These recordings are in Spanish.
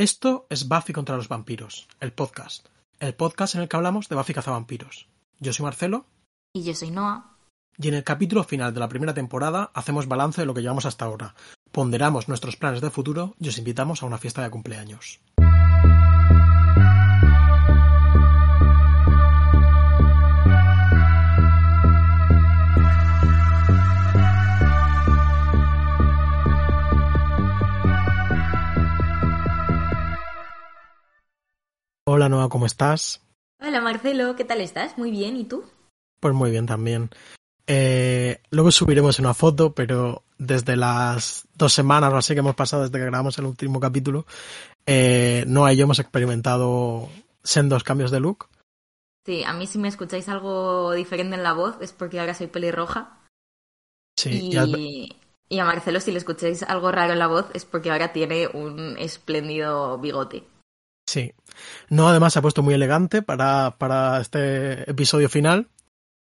Esto es Buffy contra los vampiros, el podcast. El podcast en el que hablamos de Buffy cazavampiros. Yo soy Marcelo. Y yo soy Noah. Y en el capítulo final de la primera temporada hacemos balance de lo que llevamos hasta ahora. Ponderamos nuestros planes de futuro y os invitamos a una fiesta de cumpleaños. Hola Noah, ¿cómo estás? Hola Marcelo, ¿qué tal estás? Muy bien, ¿y tú? Pues muy bien también. Eh, luego subiremos una foto, pero desde las dos semanas o así que hemos pasado desde que grabamos el último capítulo, eh, Noah y yo hemos experimentado sendos cambios de look. Sí, a mí si me escucháis algo diferente en la voz es porque ahora soy pelirroja. Sí, y, y, y a Marcelo si le escucháis algo raro en la voz es porque ahora tiene un espléndido bigote. Sí. No, además se ha puesto muy elegante para, para este episodio final.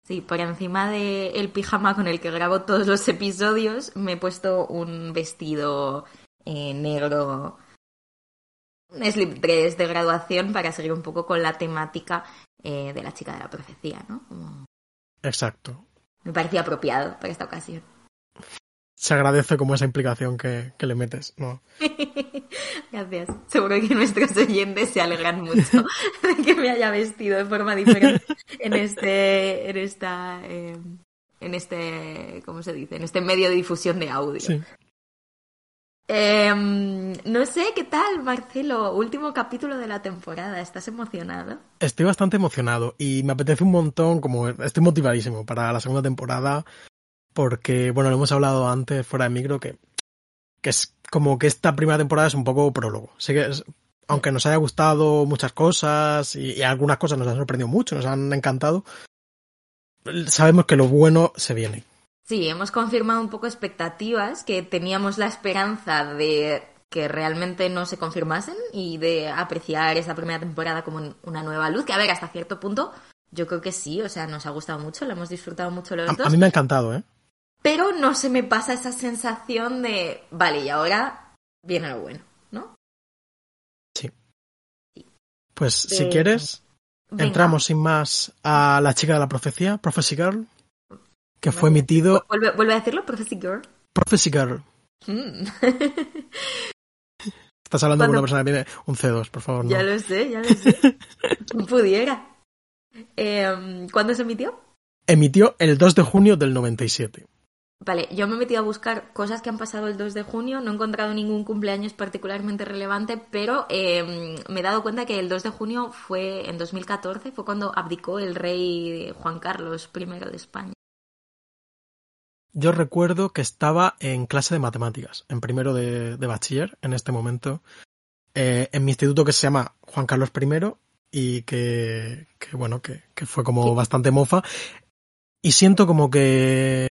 Sí, por encima del el pijama con el que grabo todos los episodios, me he puesto un vestido eh, negro, un slip dress de graduación para seguir un poco con la temática eh, de la chica de la profecía, ¿no? Como... Exacto. Me parecía apropiado para esta ocasión. Se agradece como esa implicación que, que le metes, ¿no? Gracias. Seguro que nuestros oyentes se alegran mucho de que me haya vestido de forma diferente en este, en esta, eh, en este, ¿cómo se dice? En este medio de difusión de audio. Sí. Eh, no sé qué tal, Marcelo. Último capítulo de la temporada. ¿Estás emocionado? Estoy bastante emocionado y me apetece un montón, como estoy motivadísimo para la segunda temporada, porque, bueno, lo hemos hablado antes fuera de micro, que, que es como que esta primera temporada es un poco prólogo. Sé que es, aunque nos haya gustado muchas cosas y, y, algunas cosas nos han sorprendido mucho, nos han encantado, sabemos que lo bueno se viene. Sí, hemos confirmado un poco expectativas que teníamos la esperanza de que realmente no se confirmasen y de apreciar esa primera temporada como una nueva luz, que a ver, hasta cierto punto yo creo que sí, o sea, nos ha gustado mucho, lo hemos disfrutado mucho los a, dos. A mí me ha encantado, ¿eh? Pero no se me pasa esa sensación de, vale, y ahora viene lo bueno, ¿no? Sí. Pues eh, si quieres, venga. entramos sin más a la chica de la profecía, Prophecy Girl, que fue emitido... ¿Vuelve, vuelve a decirlo, Prophecy Girl? Prophecy Girl. Mm. Estás hablando con una persona que tiene un C2, por favor. No. Ya lo sé, ya lo sé. Pudiera. Eh, ¿Cuándo se emitió? Emitió el 2 de junio del 97. Vale, yo me he metido a buscar cosas que han pasado el 2 de junio, no he encontrado ningún cumpleaños particularmente relevante, pero eh, me he dado cuenta que el 2 de junio fue en 2014, fue cuando abdicó el rey Juan Carlos I de España. Yo recuerdo que estaba en clase de matemáticas, en primero de, de bachiller, en este momento, eh, en mi instituto que se llama Juan Carlos I y que, que bueno, que, que, fue como ¿Qué? bastante mofa. Y siento como que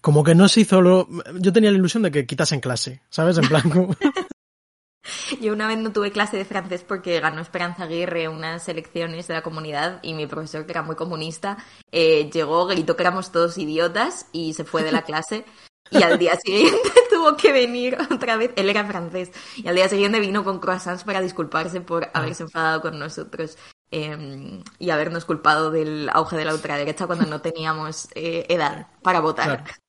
como que no se hizo lo... Yo tenía la ilusión de que quitasen clase, ¿sabes? En plan... Como... Yo una vez no tuve clase de francés porque ganó Esperanza Aguirre unas elecciones de la comunidad y mi profesor, que era muy comunista, eh, llegó, gritó que éramos todos idiotas y se fue de la clase. Y al día siguiente tuvo que venir otra vez, él era francés, y al día siguiente vino con croissants para disculparse por haberse enfadado con nosotros eh, y habernos culpado del auge de la ultraderecha cuando no teníamos eh, edad para votar. Claro.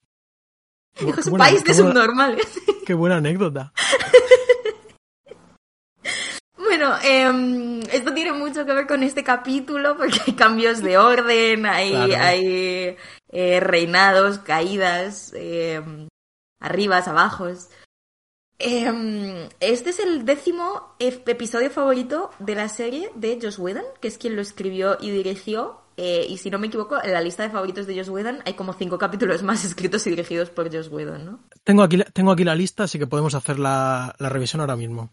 Dijo, su país de subnormales. Qué buena anécdota. Bueno, eh, esto tiene mucho que ver con este capítulo porque hay cambios de orden, hay, claro. hay eh, reinados, caídas, eh, arribas, abajos. este es el décimo episodio favorito de la serie de Joss Whedon, que es quien lo escribió y dirigió. Eh, y si no me equivoco, en la lista de favoritos de Joss Whedon hay como cinco capítulos más escritos y dirigidos por Joss Whedon, ¿no? Tengo aquí, tengo aquí la lista, así que podemos hacer la, la revisión ahora mismo.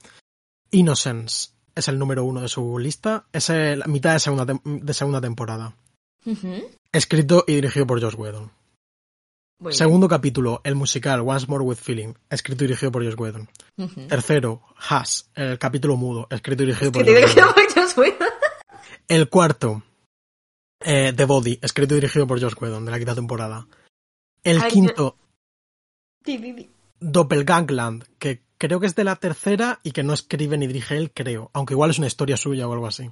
Innocence es el número uno de su lista. Es la mitad de segunda, de segunda temporada. Uh -huh. Escrito y dirigido por Joss Whedon. Muy Segundo bien. capítulo, el musical Once More with Feeling, escrito y dirigido por Joss Whedon. Uh -huh. Tercero, Has, el capítulo mudo, escrito y dirigido por, dirigido por Joss Whedon. El cuarto, eh, The Body, escrito y dirigido por Joss Whedon, de la quinta temporada. El Ay, quinto. Doppelgangland, que creo que es de la tercera y que no escribe ni dirige él, creo. Aunque igual es una historia suya o algo así.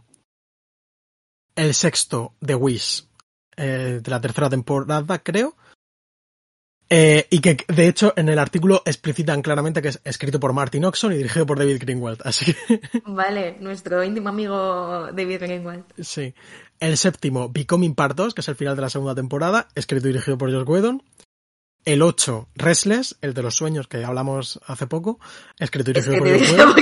El sexto, The Wish, eh, de la tercera temporada, creo. Eh, y que de hecho en el artículo explicitan claramente que es escrito por Martin Oxon y dirigido por David Greenwald. Así que. Vale, nuestro íntimo amigo David Greenwald. Sí. El séptimo, Becoming Part 2, que es el final de la segunda temporada, escrito y dirigido por Josh Whedon. El 8, Restless, el de los sueños que hablamos hace poco, escrito y dirigido por Josh Whedon.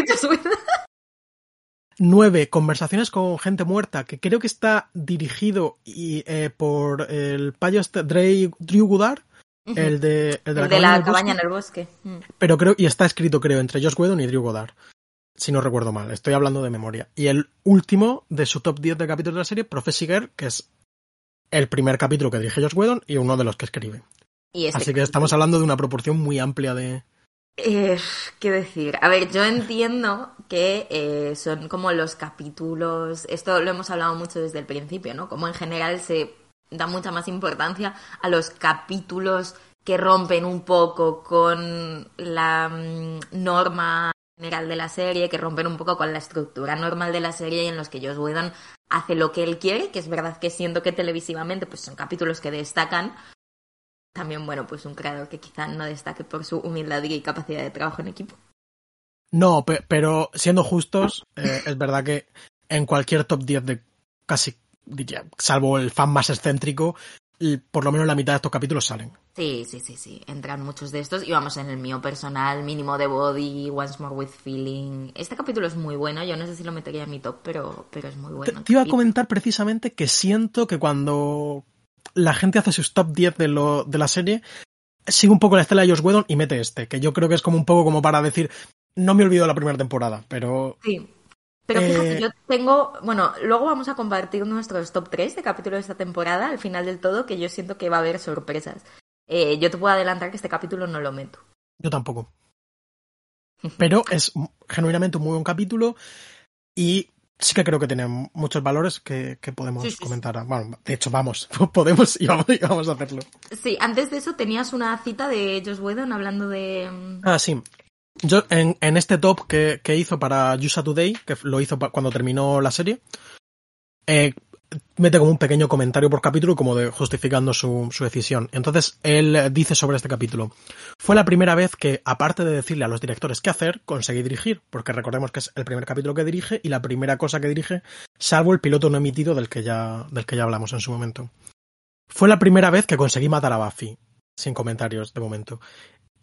9. Conversaciones con gente muerta, que creo que está dirigido y, eh, por el payo este, El de, el de la, cabaña, en el bosque. Mm. Pero creo, y está escrito creo entre Josh Whedon y Drew Goddard. Si no recuerdo mal, estoy hablando de memoria. Y el último de su top 10 de capítulos de la serie, Prophecy Girl, que es el primer capítulo que dirige Josh Whedon y uno de los que escribe. Este Así que estamos hablando de una proporción muy amplia de... Eh, ¿Qué decir? A ver, yo entiendo que eh, son como los capítulos, esto lo hemos hablado mucho desde el principio, ¿no? Como en general se da mucha más importancia a los capítulos que rompen un poco con la mm, norma general de la serie, que rompen un poco con la estructura normal de la serie y en los que Joss Whedon hace lo que él quiere, que es verdad que siento que televisivamente pues son capítulos que destacan. También, bueno, pues un creador que quizá no destaque por su humildad y capacidad de trabajo en equipo. No, pero siendo justos, eh, es verdad que en cualquier top 10 de casi diría, salvo el fan más excéntrico, por lo menos la mitad de estos capítulos salen. Sí, sí, sí, sí. Entran muchos de estos. Y vamos en el mío personal, mínimo de body, Once More with Feeling. Este capítulo es muy bueno. Yo no sé si lo metería en mi top, pero, pero es muy bueno. Te, iba a comentar precisamente que siento que cuando la gente hace sus top 10 de, lo, de la serie, sigue un poco la estela de Josh Whedon y mete este, que yo creo que es como un poco como para decir, no me olvido de la primera temporada, pero... Sí. Pero fíjate, eh, yo tengo, bueno, luego vamos a compartir nuestros top 3 de capítulo de esta temporada, al final del todo, que yo siento que va a haber sorpresas. Eh, yo te puedo adelantar que este capítulo no lo meto. Yo tampoco. Pero es genuinamente un muy buen capítulo y sí que creo que tiene muchos valores que, podemos comentar. Bueno, de hecho, vamos, podemos y vamos, y vamos, a hacerlo. Sí, antes de eso tenías una cita de Josh Whedon hablando de... Mm, ah, sí. Yo, en, este top que, que, hizo para USA Today, que lo hizo cuando terminó la serie, eh, mete como un pequeño comentario por capítulo como de justificando su, su, decisión. Entonces, él dice sobre este capítulo. Fue la primera vez que, aparte de decirle a los directores qué hacer, conseguí dirigir, porque recordemos que es el primer capítulo que dirige y la primera cosa que dirige, salvo el piloto no emitido del que ya, del que ya hablamos en su momento. Fue la primera vez que conseguí matar a Buffy. Sin comentarios de momento.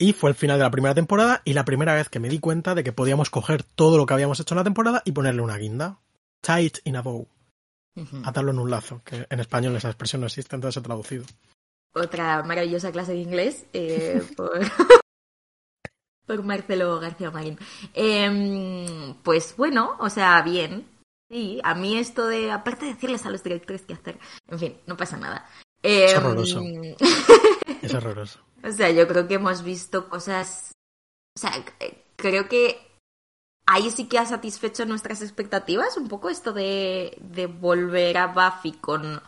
Y fue el final de la primera temporada y la primera vez que me di cuenta de que podíamos coger todo lo que habíamos hecho en la temporada y ponerle una guinda. Tight in a bow. Atarlo en un lazo, que en español esa expresión no existe, entonces he traducido. Otra maravillosa clase de inglés eh, por... por Marcelo García Marín. Em, pues bueno, o sea, bien. Sí, a mí esto de, aparte de decirles a los directores qué hacer, en fin, no pasa nada. es horroroso. Em, es horroroso. O sea, yo creo que hemos visto cosas. O sea, creo que ahí sí que ha satisfecho nuestras expectativas un poco esto de, de volver a Buffy con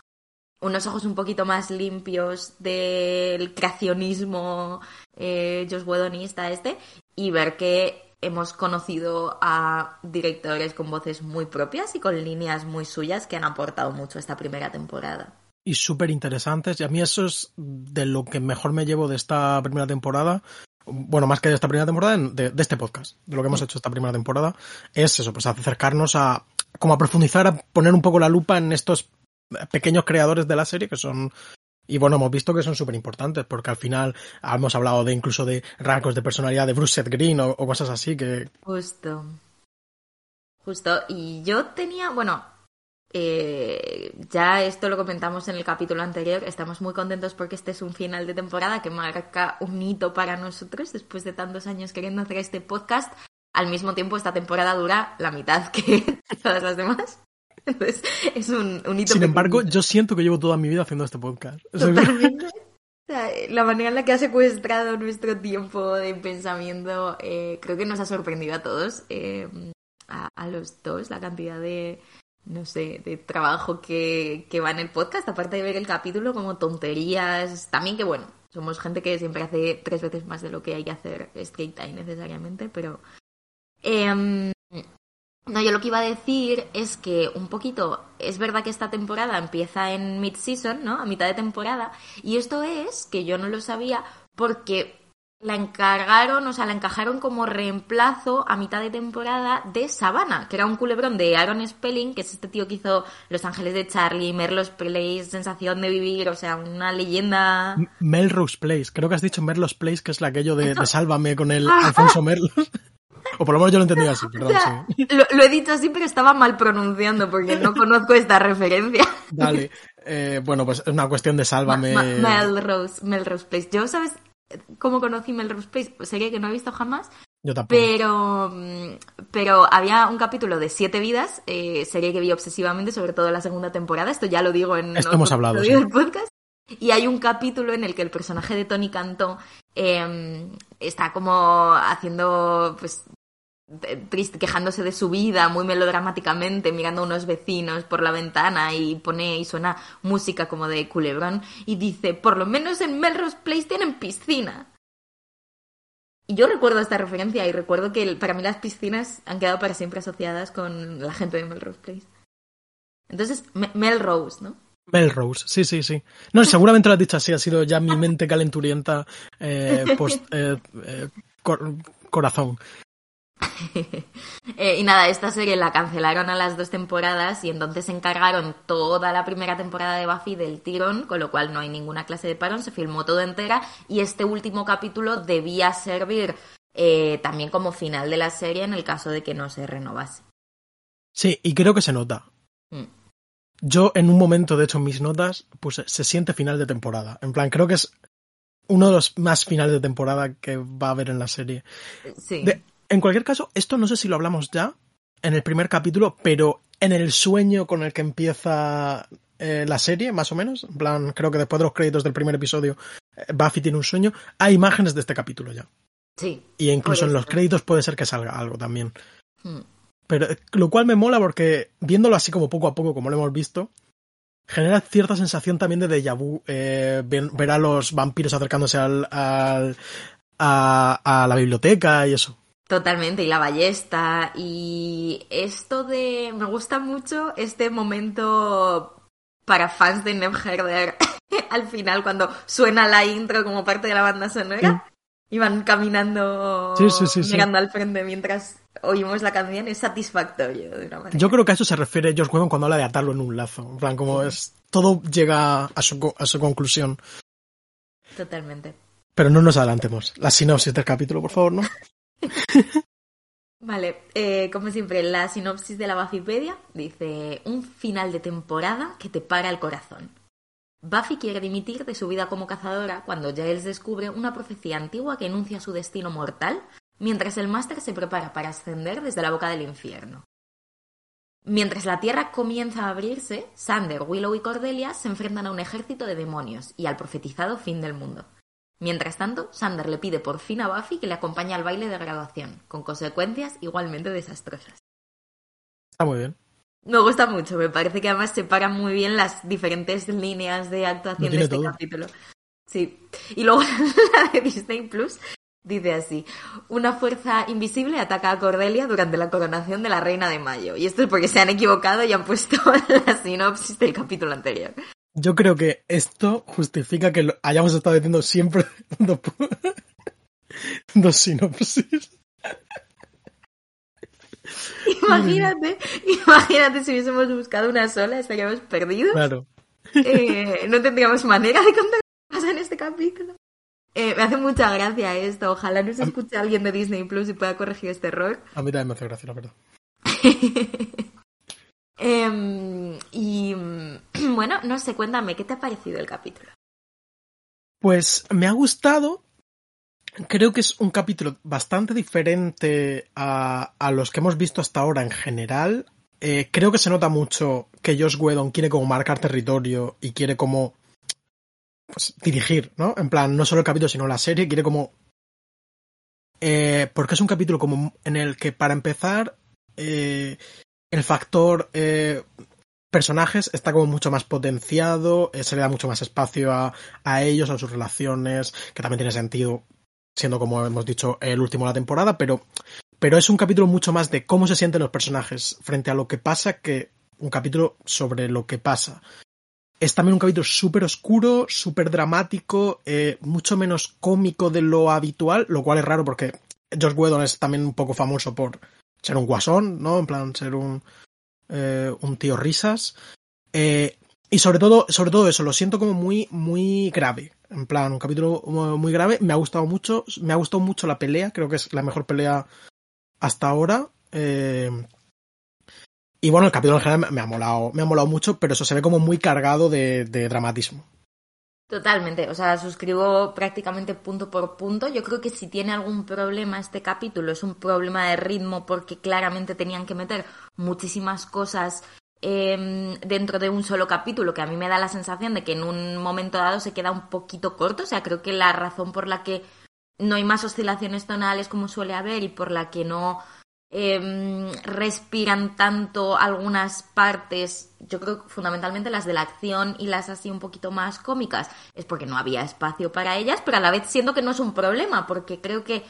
unos ojos un poquito más limpios del creacionismo eh, Josh Whedonista este y ver que hemos conocido a directores con voces muy propias y con líneas muy suyas que han aportado mucho esta primera temporada y súper interesantes. Y a mí eso es de lo que mejor me llevo de esta primera temporada. Bueno, más que de esta primera temporada, de, este podcast, de lo que hemos hecho esta primera temporada, es eso, pues acercarnos a, como a profundizar, a poner un poco la lupa en estos pequeños creadores de la serie que son y bueno, hemos visto que son súper importantes, porque al final hemos hablado de incluso de rasgos de personalidad de Bruce Seth Green o, o, cosas así que. Justo. Justo. Y yo tenía, bueno, eh, ya esto lo comentamos en el capítulo anterior, estamos muy contentos porque este es un final de temporada que marca un hito para nosotros después de tantos años queriendo hacer este podcast. Al mismo tiempo, esta temporada dura la mitad que todas las demás. Entonces, es un, hito. Sin embargo, yo siento que llevo toda mi vida haciendo este podcast. la manera en la que ha secuestrado nuestro tiempo de pensamiento eh, creo que nos ha sorprendido a todos, eh, a los dos, la cantidad de, no sé, de trabajo que, que va en el podcast, aparte de ver el capítulo como tonterías, también que bueno, somos gente que siempre hace tres veces más de lo que hay que hacer straight time necesariamente, pero... Em, no, yo lo que iba a decir es que un poquito, es verdad que esta temporada empieza en mid-season, ¿no? A mitad de temporada, y esto es, que yo no lo sabía, porque la encargaron, o sea, la encajaron como reemplazo a mitad de temporada de Savannah, que era un culebrón de Aaron Spelling, que es este tío que hizo Los Ángeles de Charlie, Merlos Place, Sensación de Vivir, o sea, una leyenda. Melrose Place, creo que has dicho Merlos Place, que es la aquello de, de Sálvame con el Alfonso Merlos. O por lo menos yo lo entendí así, perdón. sí. lo, lo, he dicho así, pero estaba mal pronunciando porque no conozco esta referencia. Dale. Eh, bueno, pues es una cuestión de sálvame. Ma Ma Melrose, Melrose Place. Yo, ¿sabes cómo conocí Melrose Place? Sería que no he visto jamás. Yo tampoco. Pero, pero había un capítulo de Siete Vidas, eh, serie que vi obsesivamente, sobre todo en la segunda temporada. Esto ya lo digo en Esto hemos hablado, sí. del podcast. Y hay un capítulo en el que el personaje de Tony Cantó eh, está como haciendo pues triste, quejándose de su vida muy melodramáticamente, mirando a unos vecinos por la ventana y pone y suena música como de culebrón y dice, por lo menos en Melrose Place tienen piscina. Y yo recuerdo esta referencia y recuerdo que para mí las piscinas han quedado para siempre asociadas con la gente de Melrose Place. Entonces, Melrose, ¿no? Melrose, sí, sí, sí. No, seguramente lo has dicho así, ha sido ya mi mente calenturienta eh, post, eh, eh, cor corazón. eh, y nada, esta serie la cancelaron a las dos temporadas y entonces se encargaron toda la primera temporada de Buffy del tirón, con lo cual no hay ninguna clase de parón, se filmó todo entera y este último capítulo debía servir eh, también como final de la serie en el caso de que no se renovase. Sí, y creo que se nota. Mm. Yo en un momento, de hecho, en mis notas puse se siente final de temporada. En plan, creo que es uno de los más finales de temporada que va a haber en la serie. Sí. De, en cualquier caso, esto no sé si lo hablamos ya en el primer capítulo, pero en el sueño con el que empieza eh, la serie, más o menos, en plan, creo que después de los créditos del primer episodio, eh, Buffy tiene un sueño, hay imágenes de este capítulo ya. Sí. Y incluso en los créditos puede ser que salga algo también. Mm. Pero lo cual me mola porque viéndolo así como poco a poco, como lo hemos visto, genera cierta sensación también de déjà vu eh, ver, ver, a los vampiros acercándose al, al a, a, la biblioteca y eso. Totalmente, y la ballesta. Y esto de. Me gusta mucho este momento para fans de Nev Herder al final, cuando suena la intro como parte de la banda sonora. Sí. Y van caminando, sí, sí, sí, mirando al frente mientras oímos la canción, es satisfactorio de una manera. Yo creo que a eso se refiere George Whedon cuando habla de atarlo en un lazo. En plan, como es. Todo llega a su, a su conclusión. Totalmente. Pero no nos adelantemos. La sinopsis del capítulo, por favor, ¿no? Vale, eh, como siempre, la sinopsis de la Buffypedia dice un final de temporada que te para el corazón. Buffy quiere dimitir de su vida como cazadora cuando Giles descubre una profecía antigua que enuncia su destino mortal, mientras el máster se prepara para ascender desde la boca del infierno. Mientras la Tierra comienza a abrirse, Sander, Willow y Cordelia se enfrentan a un ejército de demonios y al profetizado fin del mundo. Mientras tanto, Sander le pide por fin a Buffy que le acompañe al baile de graduación, con consecuencias igualmente desastrosas. Está muy bien. Me gusta mucho, me parece que además separan muy bien las diferentes líneas de actuación de este todo. capítulo. Sí. Y luego la de Disney Plus dice así: Una fuerza invisible ataca a Cordelia durante la coronación de la Reina de Mayo. Y esto es porque se han equivocado y han puesto la sinopsis del capítulo anterior. Yo creo que esto justifica que hayamos estado diciendo siempre dos, dos sinopsis. Imagínate, imagínate si hubiésemos buscado una sola, estaríamos perdidos. Claro. Eh, no tendríamos manera de contar qué pasa en este capítulo. Eh, me hace mucha gracia esto. Ojalá nos escuche alguien de Disney Plus y pueda corregir este error. A mí también me hace gracia, la verdad. eh, y bueno, no sé, cuéntame, ¿qué te ha parecido el capítulo? Pues me ha gustado. Creo que es un capítulo bastante diferente a, a los que hemos visto hasta ahora en general. Eh, creo que se nota mucho que Josh Whedon quiere como marcar territorio y quiere como pues, dirigir, ¿no? En plan, no solo el capítulo, sino la serie, quiere como... Eh, porque es un capítulo como en el que, para empezar, eh, el factor personajes está como mucho más potenciado, eh, se le da mucho más espacio a, a ellos, a sus relaciones, que también tiene sentido, siendo como hemos dicho el último de la temporada, pero, pero es un capítulo mucho más de cómo se sienten los personajes frente a lo que pasa que un capítulo sobre lo que pasa. Es también un capítulo súper oscuro, súper dramático, eh, mucho menos cómico de lo habitual, lo cual es raro porque George Whedon es también un poco famoso por ser un guasón, ¿no? En plan, ser un, eh, un tío risas. Eh, y sobre todo, sobre todo eso, lo siento como muy, muy grave. En plan, un capítulo muy grave. Me ha gustado mucho. Me ha gustado mucho la pelea. Creo que es la mejor pelea hasta ahora. Eh, y bueno, el capítulo en general me ha molado, me ha molado mucho, pero eso se ve como muy cargado de, de dramatismo. Totalmente, o sea, suscribo prácticamente punto por punto. Yo creo que si tiene algún problema este capítulo es un problema de ritmo porque claramente tenían que meter muchísimas cosas eh, dentro de un solo capítulo, que a mí me da la sensación de que en un momento dado se queda un poquito corto. O sea, creo que la razón por la que no hay más oscilaciones tonales como suele haber y por la que no eh, respiran tanto algunas partes, yo creo que fundamentalmente las de la acción y las así un poquito más cómicas, es porque no había espacio para ellas, pero a la vez siento que no es un problema, porque creo que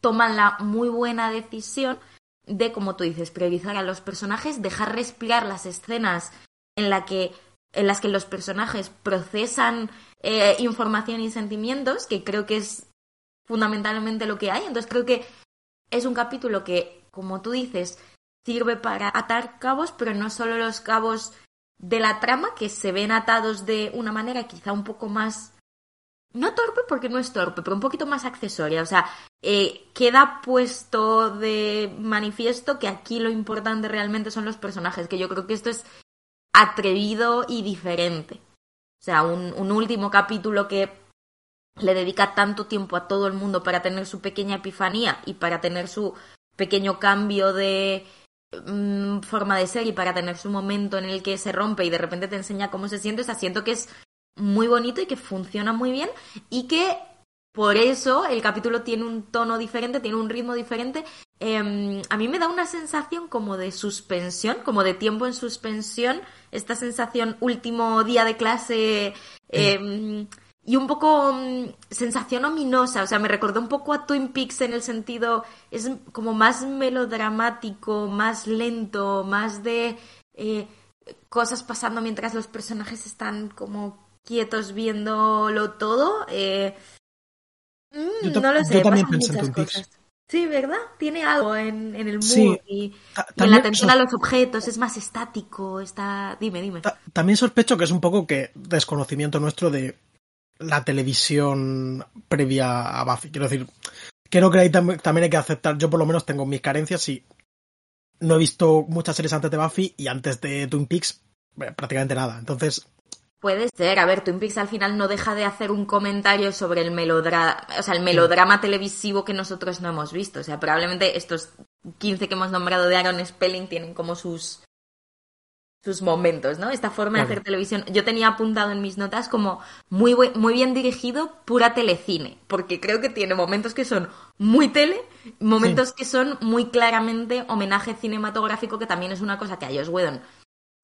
toman la muy buena decisión de, como tú dices, priorizar a los personajes, dejar respirar las escenas en, la que, en las que los personajes procesan eh, información y sentimientos, que creo que es fundamentalmente lo que hay. Entonces creo que es un capítulo que como tú dices, sirve para atar cabos, pero no solo los cabos de la trama, que se ven atados de una manera quizá un poco más... No torpe porque no es torpe, pero un poquito más accesoria. O sea, eh, queda puesto de manifiesto que aquí lo importante realmente son los personajes, que yo creo que esto es atrevido y diferente. O sea, un, un último capítulo que le dedica tanto tiempo a todo el mundo para tener su pequeña epifanía y para tener su pequeño cambio de mm, forma de ser y para tener su momento en el que se rompe y de repente te enseña cómo se siente, o sea, siento que es muy bonito y que funciona muy bien y que por eso el capítulo tiene un tono diferente, tiene un ritmo diferente. Em, a mí me da una sensación como de suspensión, como de tiempo en suspensión, esta sensación último día de clase. Eh, y un poco mm, sensación ominosa, o sea, me recordó un poco a Twin Peaks en el sentido, es como más melodramático, más lento, más de eh, cosas pasando mientras los personajes están como quietos viéndolo todo. Eh, mm, no lo sé, yo también pensé en Twin Peaks. Sí, ¿verdad? Tiene algo en, en el mood y, en la atención a los objetos, es más estático, está... Dime, dime. También sospecho que es un poco que desconocimiento nuestro de la televisión previa a Buffy. Quiero decir, creo que ahí también hay que aceptar, yo por lo menos tengo mis carencias y no he visto muchas series antes de Buffy y antes de Twin Peaks eh, prácticamente nada. Entonces... Puede ser, a ver, Twin Peaks al final no deja de hacer un comentario sobre el melodrama, o sea, el melodrama televisivo que nosotros no hemos visto. O sea, probablemente estos 15 que hemos nombrado de Aaron Spelling tienen como sus sus momentos, ¿no? Esta forma de hacer televisión. Yo tenía apuntado en mis notas como muy, muy bien dirigido, pura telecine, porque creo que tiene momentos que son muy tele, momentos que son muy claramente homenaje cinematográfico, que también es una cosa que a Josh Whedon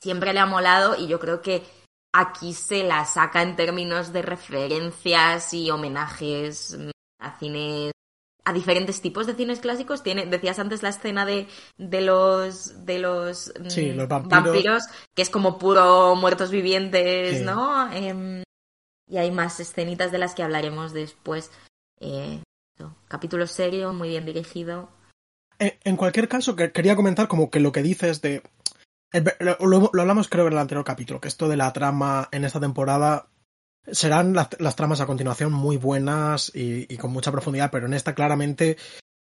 siempre le ha molado y yo creo que aquí se la saca en términos de referencias y homenajes a cines a diferentes tipos de cines clásicos. Tiene, decías antes la escena de, de los de los, mm, vampiros. que es como puro muertos vivientes, ¿no? Em, y hay más escenitas de las que hablaremos después. Eh, capítulo serio, muy bien dirigido. En cualquier caso, quería comentar como que lo que dices de... Lo, lo hablamos creo en el anterior capítulo, que esto de la trama en esta temporada serán las, tramas a continuación muy buenas y, con mucha profundidad, pero en esta claramente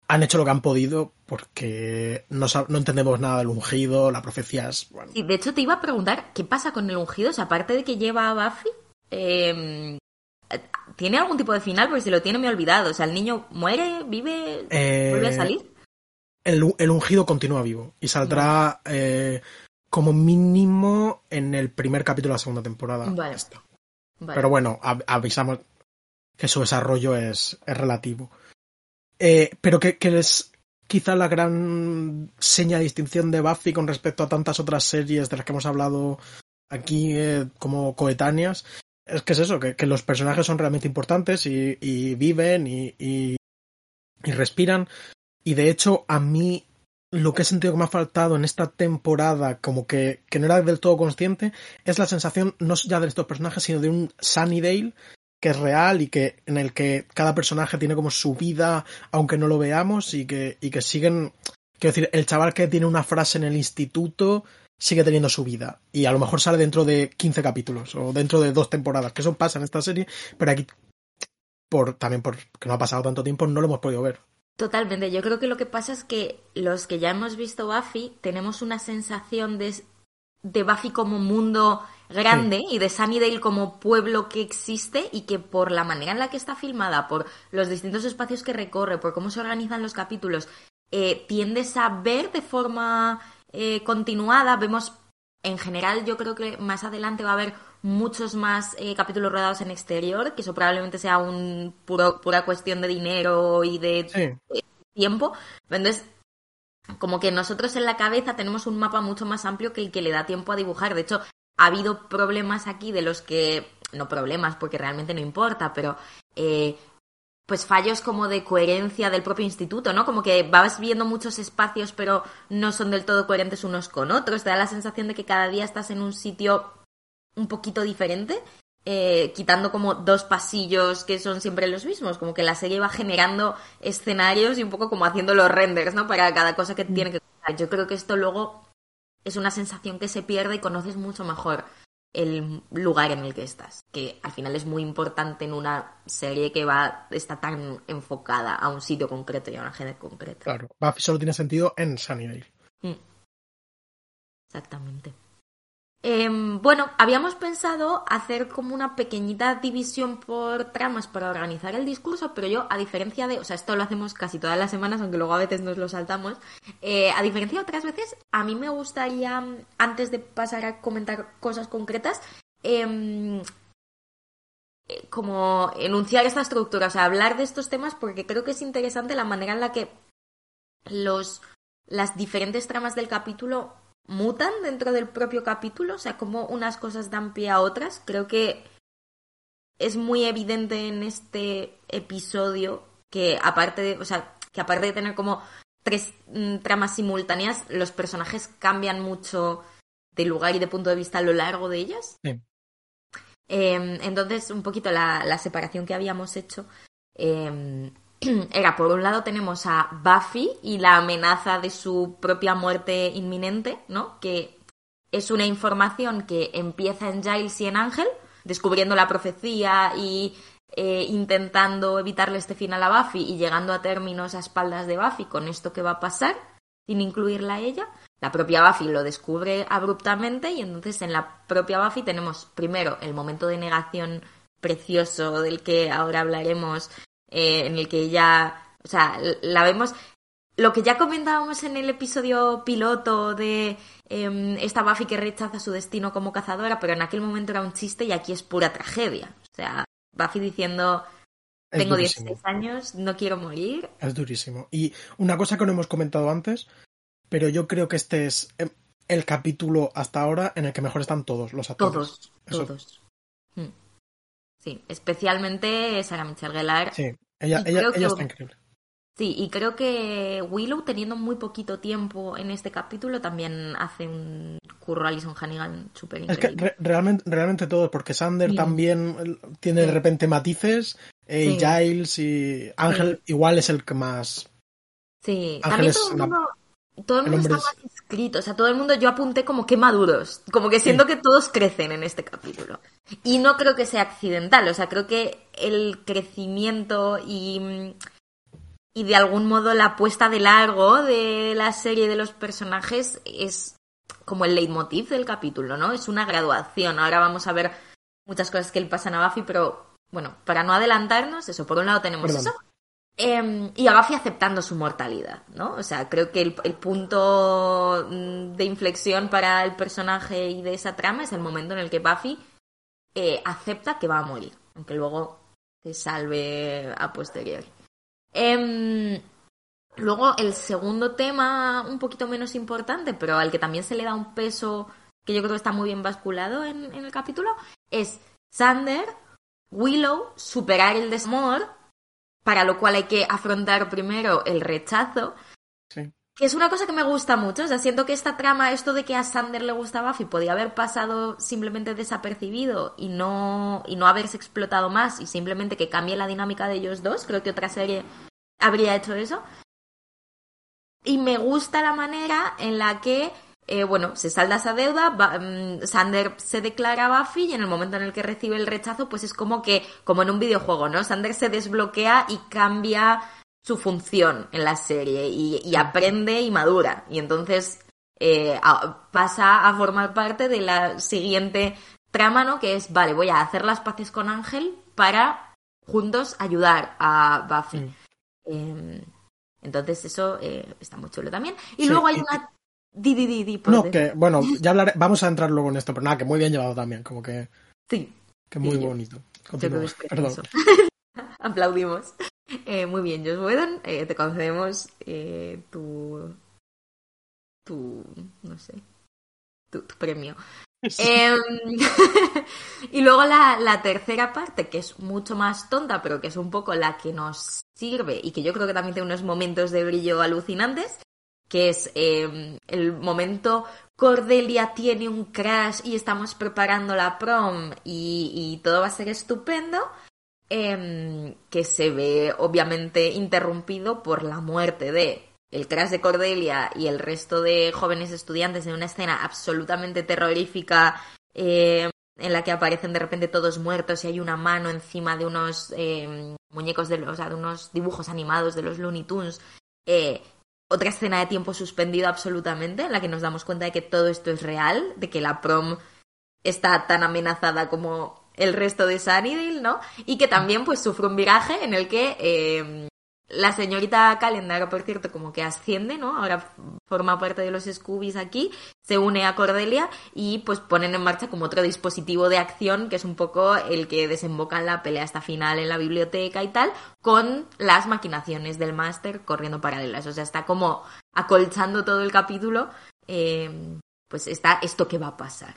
han hecho lo que han podido porque no, no entendemos nada del ungido, la profecía es... Bueno. Y de hecho te iba a preguntar, ¿qué pasa con el ungido? O sea, aparte de que lleva a Buffy, em, ¿tiene algún tipo de final? Porque si lo tiene me he olvidado. O sea, ¿el niño muere, vive, vuelve a eh, salir? El, el, ungido continúa vivo y saldrá eh, como mínimo en el primer capítulo de la segunda temporada. Vale. Pero bueno, avisamos que su desarrollo es, es relativo. Eh, pero que, les, quizá la gran seña de distinción de Buffy con respecto a tantas otras series de las que hemos hablado aquí eh, como coetáneas. Es que es eso, que, que, los personajes son realmente importantes y, viven y, y respiran. Y de hecho, a mí lo que he sentido que me ha faltado en esta temporada, como que, que no era del todo consciente, es la sensación no ya de estos personajes, sino de un Sunnydale que es real y que en el que cada personaje tiene como su vida, aunque no lo veamos, y que, y que siguen. Quiero decir, el chaval que tiene una frase en el instituto sigue teniendo su vida. Y a lo mejor sale dentro de 15 capítulos o dentro de dos temporadas, que eso pasa en esta serie, pero aquí, por, también porque no ha pasado tanto tiempo, no lo hemos podido ver. Totalmente. Yo creo que lo que pasa es que los que ya hemos visto Buffy tenemos una sensación de, de Buffy como mundo grande sí. y de Sunnydale como pueblo que existe y que por la manera en la que está filmada, por los distintos espacios que recorre, por cómo se organizan los capítulos, eh, tiendes a ver de forma eh, continuada. Vemos, en general, yo creo que más adelante va a haber muchos más eh, capítulos rodados en exterior, que eso probablemente sea un puro, pura cuestión de dinero y de, sí. tiempo. Entonces, como que nosotros en la cabeza tenemos un mapa mucho más amplio que el que le da tiempo a dibujar. De hecho, ha habido problemas aquí de los que, no problemas porque realmente no importa, pero eh, pues fallos como de coherencia del propio instituto, ¿no? Como que vas viendo muchos espacios pero no son del todo coherentes unos con otros, te da la sensación de que cada día estás en un sitio un poquito diferente, eh, quitando como dos pasillos que son siempre los mismos, como que la serie va generando escenarios y un poco como haciendo los renders, ¿no? Para cada cosa que tiene que contar. Yo creo que esto luego es una sensación que se pierde y conoces mucho mejor el lugar en el que estás, que al final es muy importante en una serie que va está tan enfocada a un sitio concreto y a una gente concreta. Claro, solo tiene sentido en Sunnydale. Mm. Exactamente. Eh, bueno, habíamos pensado hacer como una pequeñita división por tramas para organizar el discurso, pero yo, a diferencia de, o sea, esto lo hacemos casi todas las semanas, aunque luego a veces nos lo saltamos, eh, a diferencia de otras veces, a mí me gustaría, antes de pasar a comentar cosas concretas, eh, como enunciar esta estructura, o sea, hablar de estos temas porque creo que es interesante la manera en la que los, las diferentes tramas del capítulo mutan dentro del propio capítulo, o sea, como unas cosas dan pie a otras. Creo que es muy evidente en este episodio que aparte de, o sea, que aparte de tener como tres mm, tramas simultáneas, los personajes cambian mucho de lugar y de punto de vista a lo largo de ellas. Sí. Eh, entonces, un poquito la, la, separación que habíamos hecho eh, era, por un lado tenemos a Buffy y la amenaza de su propia muerte inminente, ¿no? Que es una información que empieza en Giles y en Ángel, descubriendo la profecía y eh, intentando evitarle este final a Buffy y llegando a términos a espaldas de Buffy con esto que va a pasar, sin incluirla a ella. La propia Buffy lo descubre abruptamente y entonces en la propia Buffy tenemos primero el momento de negación precioso del que ahora hablaremos eh, en el que ella, o sea, la vemos lo que ya comentábamos en el episodio piloto de eh, esta Buffy que rechaza su destino como cazadora, pero en aquel momento era un chiste y aquí es pura tragedia. O sea, Buffy diciendo, tengo 16 años, no quiero morir. Es durísimo. Y una cosa que no hemos comentado antes, pero yo creo que este es el capítulo hasta ahora en el que mejor están todos los actores. Todos, Eso. todos. Sí, especialmente Sarah Michelle Gellar. Sí, ella, ella, ella que, está increíble. Sí, y creo que Willow, teniendo muy poquito tiempo en este capítulo, también hace un curro Alison Hannigan súper increíble. Es que re realmente, realmente todos, porque Sander sí. también tiene sí. de repente matices, eh, sí. Giles y Ángel igual es el que más... Sí, Ángel también todo el mundo... Todo el mundo el está es... más inscrito, o sea, todo el mundo, yo apunté como que maduros, como que siento sí. que todos crecen en este capítulo. Y no creo que sea accidental, o sea, creo que el crecimiento y, y de algún modo la puesta de largo de la serie de los personajes es como el leitmotiv del capítulo, ¿no? Es una graduación. Ahora vamos a ver muchas cosas que le pasan a Buffy, pero bueno, para no adelantarnos, eso, por un lado tenemos Perdón. eso. Eh, y Buffy aceptando su mortalidad, ¿no? O sea, creo que el, punto mm, de inflexión para el personaje y de esa trama es el momento en el que Buffy eh, acepta que va a morir, aunque luego se salve a posteriori. Eh, Luego, el segundo tema, un poquito menos importante, pero al que también se le da un peso que yo creo que está muy bien basculado en, en el capítulo, es Sander, Willow, superar el desamor, para lo cual hay que afrontar primero el rechazo. Sí. Que es una cosa que me gusta mucho. O sea, siento que esta trama, esto de que a Sander le gusta Buffy, podía haber pasado simplemente desapercibido y no, y no haberse explotado más y simplemente que cambie la dinámica de ellos dos. Creo que otra serie habría hecho eso. Y me gusta la manera en la que, eh, bueno, se salda esa deuda, va- mm, Sander se declara Buffy y en el momento en el que recibe el rechazo, pues es como que, como en un videojuego, ¿no? Sander se desbloquea y cambia su función en la serie y, y aprende y madura. Y entonces eh, a- pasa a formar parte de la siguiente trama, ¿no? Que es, vale, voy a hacer las paces con Ángel para juntos ayudar a Buffy. Mm. Eh, entonces eso eh, está muy chulo también. Y Sí, luego hay una... Di, di, di, di, por No, que, bueno, ya hablaré, vamos a entrar luego en esto, pero nada, que muy bien llevado también, como que, Sí, que muy Sí, yo- bonito. Continúa, perdón. Aplaudimos. Eh, muy bien, Josh Whedon, eh, te concedemos eh, tu... tu... no sé... tu, tu premio. Em, y luego la, la tercera parte, que es mucho más tonta, pero que es un poco la que nos sirve y que yo creo que también tiene unos momentos de brillo alucinantes, que es em, el momento Cordelia tiene un crash y estamos preparando la prom y, todo va a ser estupendo, em, que se ve obviamente interrumpido por la muerte de el crash de Cordelia y el resto de jóvenes estudiantes en una escena absolutamente terrorífica eh, en la que aparecen de repente todos muertos y hay una mano encima de unos muñecos, de los, o sea, de unos dibujos animados de los Looney Tunes. Eh, otra escena de tiempo suspendido absolutamente, en la que nos damos cuenta de que todo esto es real, de que la prom está tan amenazada como el resto de Sunnydale, ¿no? Y que también pues sufre un viraje en el que eh, la señorita Calendar, por cierto, como que asciende, ¿no? Ahora forma parte de los Scoobies aquí, se une a Cordelia y pues ponen en marcha como otro dispositivo de acción que es un poco el que desemboca en la pelea hasta final en la biblioteca y tal, con las maquinaciones del máster corriendo paralelas. O sea, está como acolchando todo el capítulo, eh, pues está esto que va a pasar.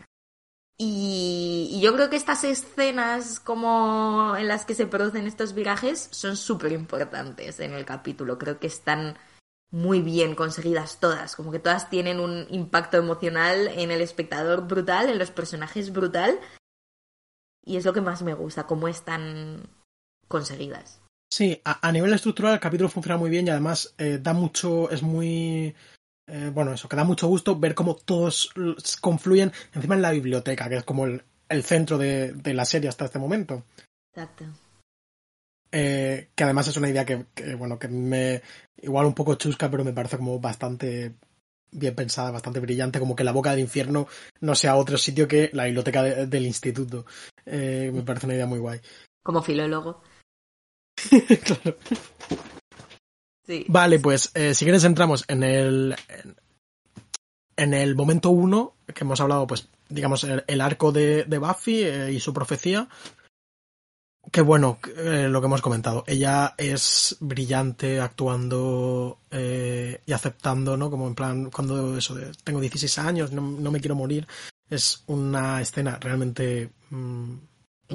Y, y yo creo que estas escenas como en las que se producen estos virajes son súper importantes en el capítulo. Creo que están muy bien conseguidas todas, como que todas tienen un impacto emocional en el espectador brutal, en los personajes brutal. Y es lo que más me gusta, cómo están conseguidas. Sí, a, nivel estructural el capítulo funciona muy bien y además eh, da mucho, es muy... eh, bueno, eso, que da mucho gusto ver cómo todos confluyen encima en la biblioteca, que es como el, el centro de, de la serie hasta este momento. Exacto. Eh, que además es una idea que, que, bueno, que me... Igual un poco chusca, pero me parece como bastante bien pensada, bastante brillante, como que la boca del infierno no sea otro sitio que la biblioteca de- del instituto. Eh, me parece una idea muy guay. Como filólogo. Claro. Sí. Vale, pues eh, si quieres entramos en el en, en el momento uno que hemos hablado, pues digamos el, el arco de, de Buffy eh, y su profecía. Que bueno, eh, lo que hemos comentado, ella es brillante actuando eh, y aceptando, ¿no? Como en plan, cuando eso de tengo 16 años, no, no me quiero morir, es una escena realmente mm,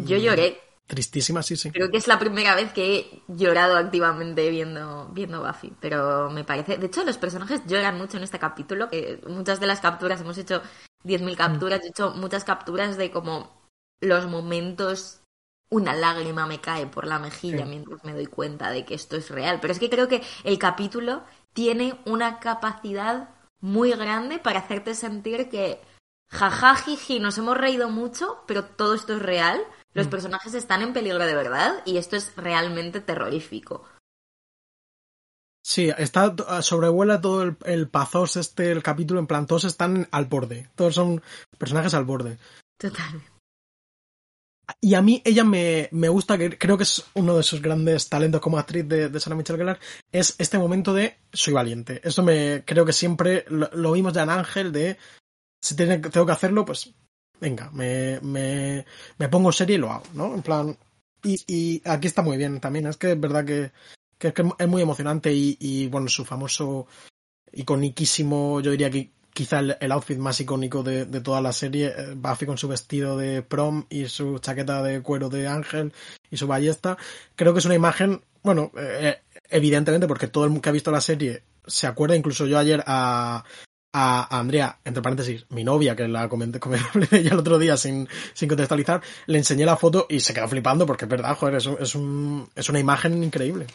Yo lloré. Tristísima, sí, sí. Creo que es la primera vez que he llorado activamente viendo, viendo Buffy, pero me parece... De hecho, los personajes lloran mucho en este capítulo, que muchas de las capturas, hemos hecho 10.000 capturas, he hecho muchas capturas de como los momentos... Una lágrima me cae por la mejilla Sí. mientras me doy cuenta de que esto es real. Pero es que creo que el capítulo tiene una capacidad muy grande para hacerte sentir que jaja, jiji, nos hemos reído mucho, pero todo esto es real. Los Mm. personajes están en peligro de verdad y esto es realmente terrorífico. Sí, está sobrevuela todo el, el pazos este el capítulo en plan todos están al borde, todos son personajes al borde. Totalmente. Y a mí ella me, me gusta, que creo que es uno de sus grandes talentos como actriz de, de Sarah Michelle Gellar, es este momento de soy valiente. Eso me creo que siempre lo, lo vimos ya en Ángel de si tiene, tengo que hacerlo, pues venga, me, me, me pongo serie y lo hago, ¿no? En plan, y, y aquí está muy bien también, es que es verdad que, que, es muy emocionante y, y, bueno, su famoso, iconiquísimo, yo diría que quizá el, outfit más icónico de, toda la serie, eh, Buffy con su vestido de prom y su chaqueta de cuero de ángel y su ballesta. Creo que es una imagen, bueno, eh, evidentemente porque todo el mundo que ha visto la serie se acuerda, incluso yo ayer a, a Andrea, entre paréntesis, mi novia, que la comenté, comenté ella el otro día sin, sin contextualizar, le enseñé la foto y se quedó flipando porque es verdad, joder, es, es, un, es una imagen increíble.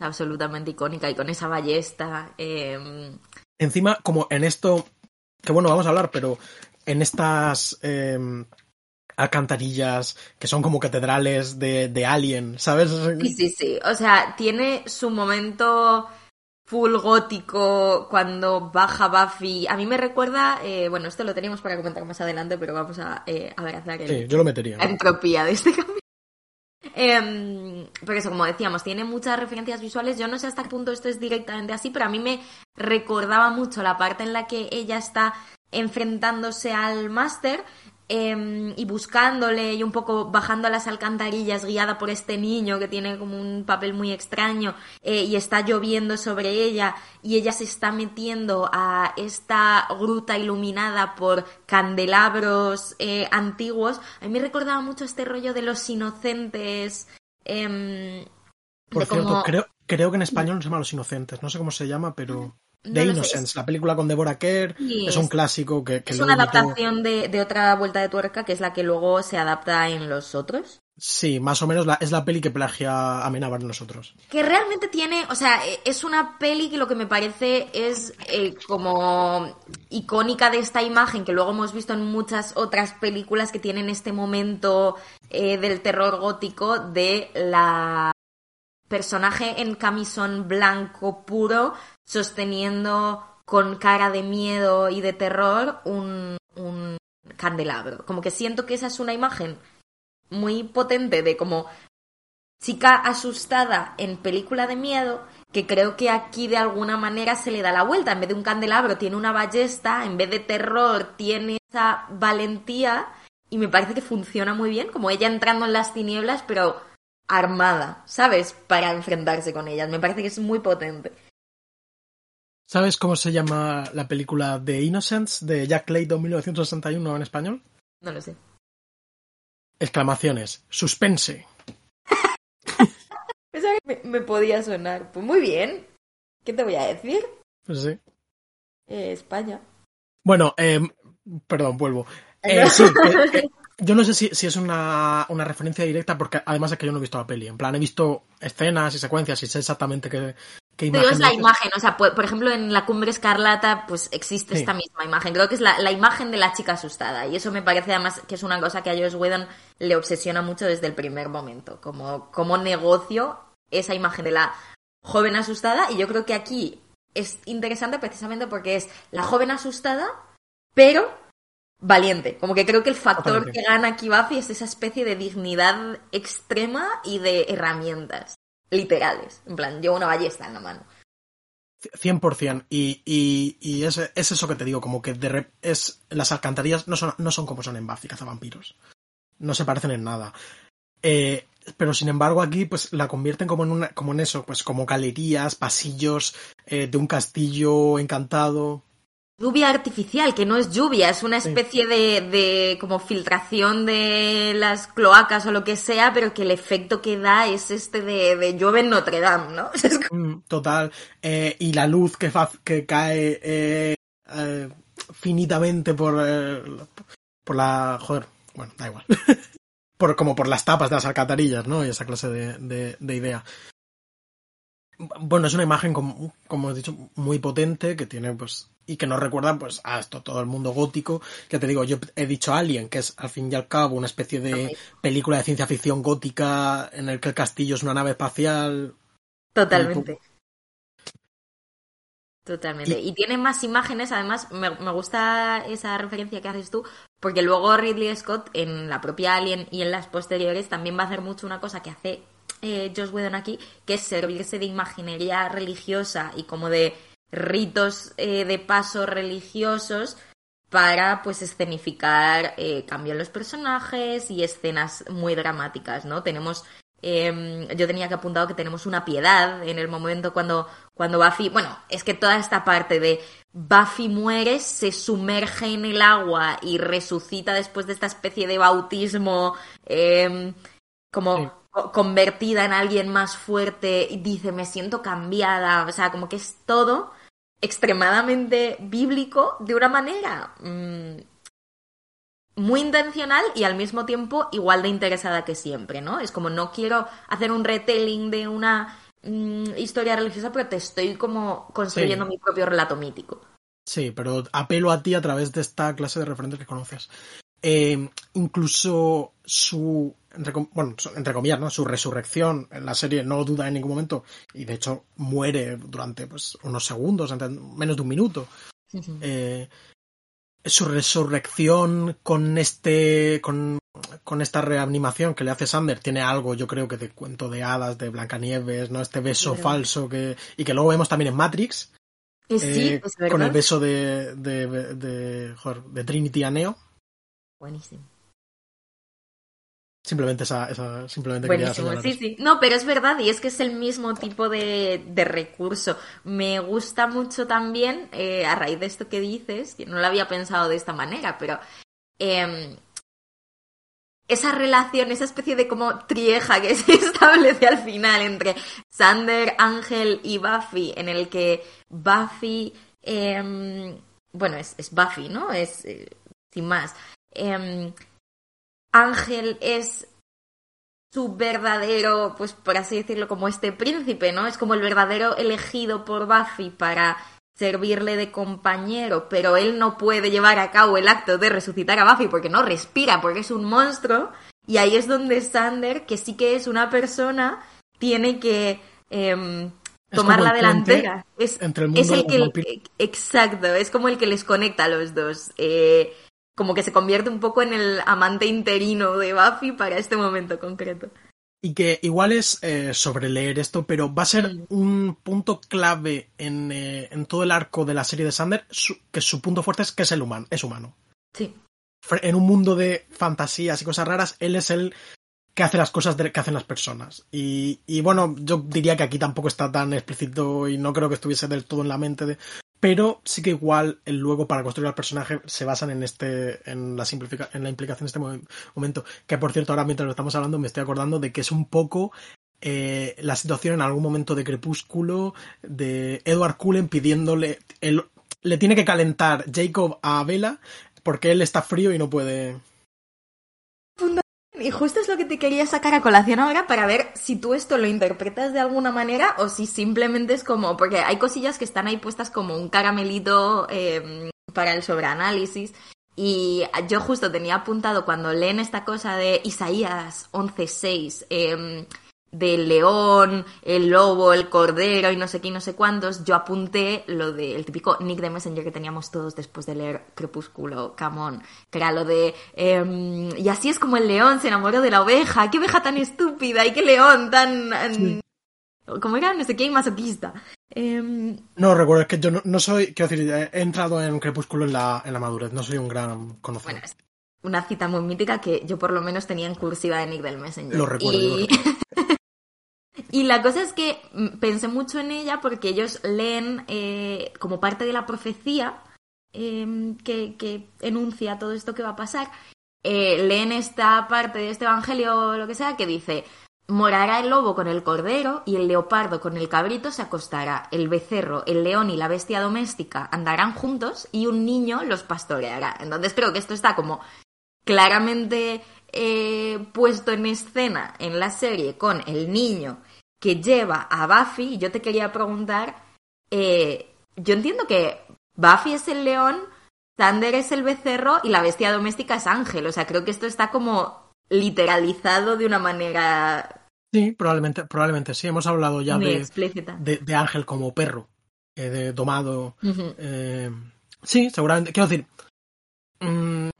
Absolutamente icónica y con esa ballesta. Eh, Encima, como en esto, que bueno, vamos a hablar, pero en estas eh, alcantarillas que son como catedrales de, de Alien, ¿sabes? Sí, sí, sí. O sea, tiene su momento full gótico cuando baja Buffy. A mí me recuerda, eh, bueno, esto lo teníamos para comentar más adelante, pero vamos a, eh, a ver, hacer el, sí, yo lo metería. la entropía de este cambio. Eh, porque eso, como decíamos, tiene muchas referencias visuales. Yo no sé hasta qué punto esto es directamente así, pero a mí me recordaba mucho la parte en la que ella está enfrentándose al máster Em, y buscándole y un poco bajando a las alcantarillas guiada por este niño que tiene como un papel muy extraño eh, y está lloviendo sobre ella y ella se está metiendo a esta gruta iluminada por candelabros eh, antiguos. A mí me recordaba mucho este rollo de los inocentes. Em, por cierto, creo, creo que en español no se llama Los Inocentes, no sé cómo se llama, pero... The Innocence, la película con Deborah Kerr, es, un clásico que... es una adaptación de, otra vuelta de tuerca, que es la que luego se adapta en los otros. Sí, más o menos la, es la peli que plagia Amenábar en nosotros. Que realmente tiene, o sea, e, es una peli que lo que me parece es eh, como icónica de esta imagen que luego hemos visto en muchas otras películas que tienen este momento eh, del terror gótico de la personaje en camisón blanco puro sosteniendo con cara de miedo y de terror un, candelabro. Como que siento que esa es una imagen muy potente de como chica asustada en película de miedo que creo que aquí de alguna manera se le da la vuelta. En vez de un candelabro tiene una ballesta, en vez de terror tiene esa valentía y me parece que funciona muy bien, como ella entrando en las tinieblas, pero armada, ¿sabes? Para enfrentarse con ellas. Me parece que es muy potente. ¿Sabes cómo se llama la película The Innocents de Jack Clayton 1961 en español? No lo sé. Exclamaciones. Suspense. Pensaba que me, podía sonar. Pues muy bien. ¿Qué te voy a decir? Pues sí. Eh, España. Bueno, eh, perdón, vuelvo. Eh, sí, eh, yo no sé si, si es una, una, referencia directa, porque además es que yo no he visto la peli. En plan, he visto escenas y secuencias y sé exactamente qué, qué imagen. Pero es la imagen, o sea, por, ejemplo, en la cumbre escarlata, pues existe esta misma imagen. Creo que es la, la, imagen de la chica asustada. Y eso me parece además que es una cosa que a Joss Whedon le obsesiona mucho desde el primer momento. Como, como negocio esa imagen de la joven asustada. Y yo creo que aquí es interesante precisamente porque es la joven asustada, pero valiente. Como que creo que el factor que gana aquí Buffy es esa especie de dignidad extrema y de herramientas literales. En plan, llevo una ballesta en la mano. 100%. Y, y, y es, es, eso que te digo, como que de es, las alcantarillas no son, no son como son en Buffy, cazavampiros. No se parecen en nada. Eh, pero sin embargo aquí pues la convierten como en una, como en eso, pues como galerías, pasillos eh, de un castillo encantado lluvia artificial, que no es lluvia, es una especie de, de, como filtración de las cloacas o lo que sea, pero que el efecto que da es este de, de llueve en Notre Dame, ¿no? Mm, total. Eh, y la luz que, que cae eh, eh, finitamente por, por la... Joder, bueno, da igual. por, como por las tapas de las alcantarillas, ¿no? Y esa clase de, de idea bueno, es una imagen, como, como he dicho, muy potente, que tiene, pues, y que nos recuerda, pues, a esto, todo el mundo gótico. Que te digo, yo he dicho Alien, que es, al fin y al cabo, una especie de película de ciencia ficción gótica en el que el castillo es una nave espacial. Totalmente. Totalmente. Y, tiene más imágenes, además, me, me, gusta esa referencia que haces tú, porque luego Ridley Scott, en la propia Alien y en las posteriores, también va a hacer mucho una cosa que hace eh, Josh Whedon aquí, que es servirse de imaginería religiosa y como de ritos eh, de paso religiosos para pues escenificar eh, cambio en los personajes y escenas muy dramáticas, ¿no? Tenemos em, yo tenía que apuntado que tenemos una piedad en el momento cuando, cuando Buffy, bueno, es que toda esta parte de Buffy muere, se sumerge en el agua y resucita después de esta especie de bautismo em, como convertida en alguien más fuerte y dice me siento cambiada, o sea, como que es todo extremadamente bíblico de una manera mm, muy intencional y al mismo tiempo igual de interesada que siempre, ¿no? Es como no quiero hacer un retelling de una mm, historia religiosa, pero te estoy como construyendo mi propio relato mítico. Sí, pero apelo a ti a través de esta clase de referentes que conoces. Eh, incluso su, entre, bueno, entre comillas, ¿no? Su resurrección en la serie no duda en ningún momento y de hecho muere durante pues, unos segundos, menos de un minuto. eh, su resurrección con este, con, con, esta reanimación que le hace Sander tiene algo, yo creo que de cuento de hadas, de Blancanieves, ¿no? Este beso falso que, y que luego vemos también en Matrix. Sí, eh, con el beso de, de, de, joder, de Trinity a Neo. Buenísimo. Simplemente esa, esa simplemente Buenísimo, sí, sí. No, pero es verdad, y es que es el mismo tipo de, de recurso. Me gusta mucho también, eh, a raíz de esto que dices, que no lo había pensado de esta manera, pero eh, esa relación, esa especie de como trieja que se establece al final entre Sander, Ángel y Buffy, en el que Buffy, eh, bueno, es, es, Buffy, ¿no? Es, eh, sin más. Ángel es su verdadero, pues por así decirlo, como este príncipe, ¿no? Es como el verdadero elegido por Buffy para servirle de compañero, pero él no puede llevar a cabo el acto de resucitar a Buffy porque no respira, porque es un monstruo. Y ahí es donde Sander, que sí que es una persona, tiene que eh, tomar la delantera. Es, es el que... Exacto, es como el que les conecta a los dos. Eh, como que se convierte un poco en el amante interino de Buffy para este momento concreto. Y que igual es eh, sobre leer esto, pero va a ser un punto clave en, eh, en, todo el arco de la serie de Sander, su, que su punto fuerte es que es el humano, es humano. Sí. En un mundo de fantasías y cosas raras, él es el que hace las cosas de, que hacen las personas. Y, y, bueno, yo diría que aquí tampoco está tan explícito y no creo que estuviese del todo en la mente de, pero sí que igual el luego para construir al personaje se basan en este en la simplifica, en la implicación de este momento. Que por cierto ahora mientras lo estamos hablando me estoy acordando de que es un poco eh, la situación en algún momento de Crepúsculo de Edward Cullen pidiéndole le tiene que calentar Jacob a Bella porque él está frío y no puede y justo es lo que te quería sacar a colación ahora para ver si tú esto lo interpretas de alguna manera o si simplemente es como, porque hay cosillas que están ahí puestas como un caramelito eh, para el sobreanálisis. Y yo justo tenía apuntado cuando leen esta cosa de Isaías 11.6, eh, del león, el lobo, el cordero y no sé qué y no sé cuántos, yo apunté lo del típico nick de Messenger que teníamos todos después de leer Crepúsculo, Camón, que era lo de eh, y así es como el león se enamoró de la oveja, qué oveja tan estúpida y qué león tan... Sí. ¿Cómo era? No sé qué, masoquista. Eh... No, recuerdo, es que yo no, no, soy, quiero decir, he entrado en Crepúsculo en la, en la madurez, no soy un gran conocedor. Bueno, una cita muy mítica que yo por lo menos tenía en cursiva de Nick del Messenger. Lo recuerdo. Y... Lo recuerdo. Y la cosa es que mm, pensé mucho en ella porque ellos leen eh, como parte de la profecía que, que, enuncia todo esto que va a pasar. Eh, leen esta parte de este evangelio o lo que sea que dice: Morará el lobo con el cordero y el leopardo con el cabrito se acostará. El becerro, el león y la bestia doméstica andarán juntos y un niño los pastoreará. Entonces creo que esto está como claramente eh, puesto en escena en la serie con el niño que lleva a Buffy, y yo te quería preguntar, eh, yo entiendo que Buffy es el león, Thunder es el becerro y la bestia doméstica es Ángel, o sea, creo que esto está como literalizado de una manera... Sí, probablemente, probablemente sí, hemos hablado ya de, explícita. De, de, Ángel como perro, eh, de domado. Uh -huh. eh, sí, seguramente, quiero decir, mmm,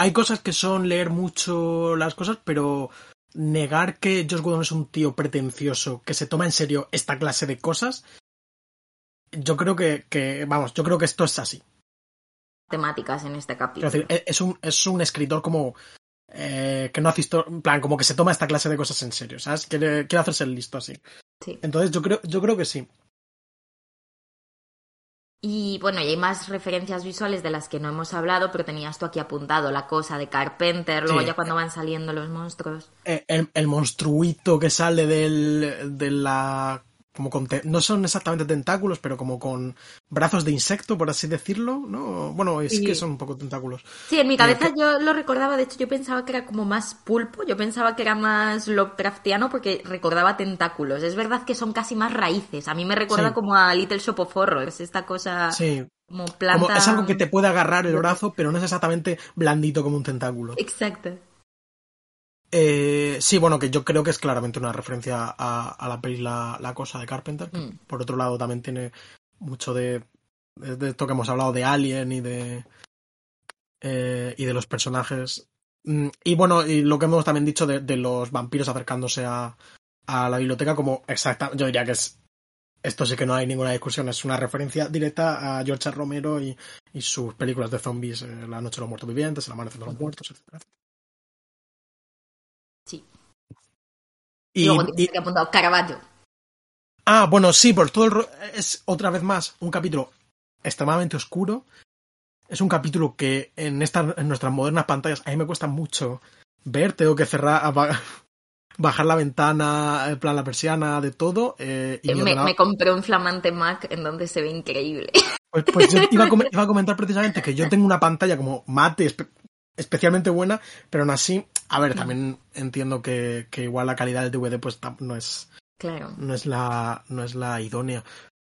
hay cosas que son leer mucho las cosas, pero negar que Josh Whedon es un tío pretencioso que se toma en serio esta clase de cosas, yo creo que, que vamos, yo creo que esto es así. Temáticas en este capítulo. Es, decir, es, un, es un escritor como eh, que no hace en plan, como que se toma esta clase de cosas en serio, ¿sabes? Quiere, quiere hacerse el listo así. Sí. Entonces yo creo, yo creo que sí. Y bueno, y hay más referencias visuales de las que no hemos hablado, pero tenías tú aquí apuntado la cosa de Carpenter, luego Sí. ya cuando van saliendo los monstruos. Eh, El, el monstruito que sale del, de la... Como con te- no son exactamente tentáculos, pero como con brazos de insecto, por así decirlo, ¿no? Bueno, es Sí. que son un poco tentáculos. Sí, en mi cabeza que- yo lo recordaba, de hecho yo pensaba que era como más pulpo, yo pensaba que era más Lovecraftiano porque recordaba tentáculos. Es verdad que son casi más raíces, a mí me recuerda Sí. como a Little Shop of Horrors, esta cosa Sí, como planta... como es algo que te puede agarrar el brazo, pero no es exactamente blandito como un tentáculo. Exacto. Eh, sí, bueno, que yo creo que es claramente una referencia a, a la peli la, La Cosa de Carpenter. que Mm. Por otro lado, también tiene mucho de, esto que hemos hablado de Alien y de. eh, y de los personajes. Mm, Y bueno, y lo que hemos también dicho de, de los vampiros acercándose a, a la biblioteca, como exacta. Yo diría que es. Esto sí que no hay ninguna discusión, es una referencia directa a George. Romero y, y sus películas de zombies, eh, La Noche de los Muertos Vivientes, El Amanecer de los Muertos, etc. Sí. Y, luego y- aquí apuntado Caravaggio. Ah, bueno, sí, por todo el es otra vez más un capítulo extremadamente oscuro. Es un capítulo que en estas en nuestras modernas pantallas a mí me cuesta mucho ver. Tengo que cerrar, bajar la ventana, en plan la persiana, de todo. eh, y Me, ordenador- me compré un flamante Mac en donde se ve increíble. Pues, pues yo iba a, iba a comentar precisamente que yo tengo una pantalla como mate, especialmente buena, pero aún así, a ver, también entiendo que, que igual la calidad del DVD pues no es, Claro. no es la, no es la idónea.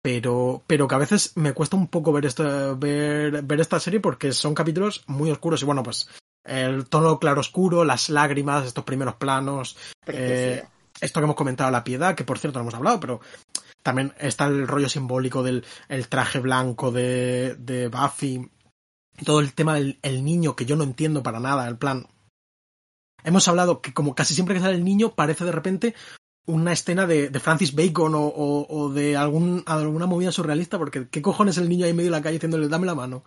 Pero, pero que a veces me cuesta un poco ver esta, ver, ver esta serie porque son capítulos muy oscuros. Y bueno, pues el tono claroscuro, las lágrimas, estos primeros planos, eh, esto que hemos comentado, la piedad, que por cierto no hemos hablado, pero también está el rollo simbólico del el traje blanco de, de Buffy. Todo el tema del el niño, que yo no entiendo para nada, el plan. Hemos hablado que como casi siempre que sale el niño, parece de repente una escena de, Francis Bacon o, o- o de algún, alguna movida surrealista, porque ¿qué cojones el niño ahí en medio de la calle diciéndole dame la mano?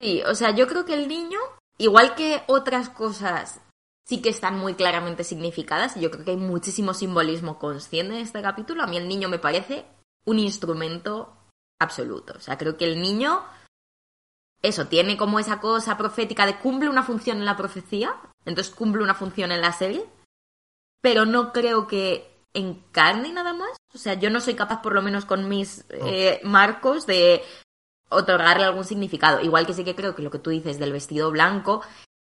Sí, o sea, yo creo que el niño, igual que otras cosas, sí que están muy claramente significadas. y Yo creo que hay muchísimo simbolismo consciente en este capítulo. A mí el niño me parece un instrumento absoluto. O sea, creo que el niño, eso, tiene como esa cosa profética de cumple una función en la profecía, entonces cumple una función en la serie, pero no creo que encarne nada más. O sea, yo no soy capaz, por lo menos con mis eh, marcos, de otorgarle algún significado. Igual que sí que creo que lo que tú dices del vestido blanco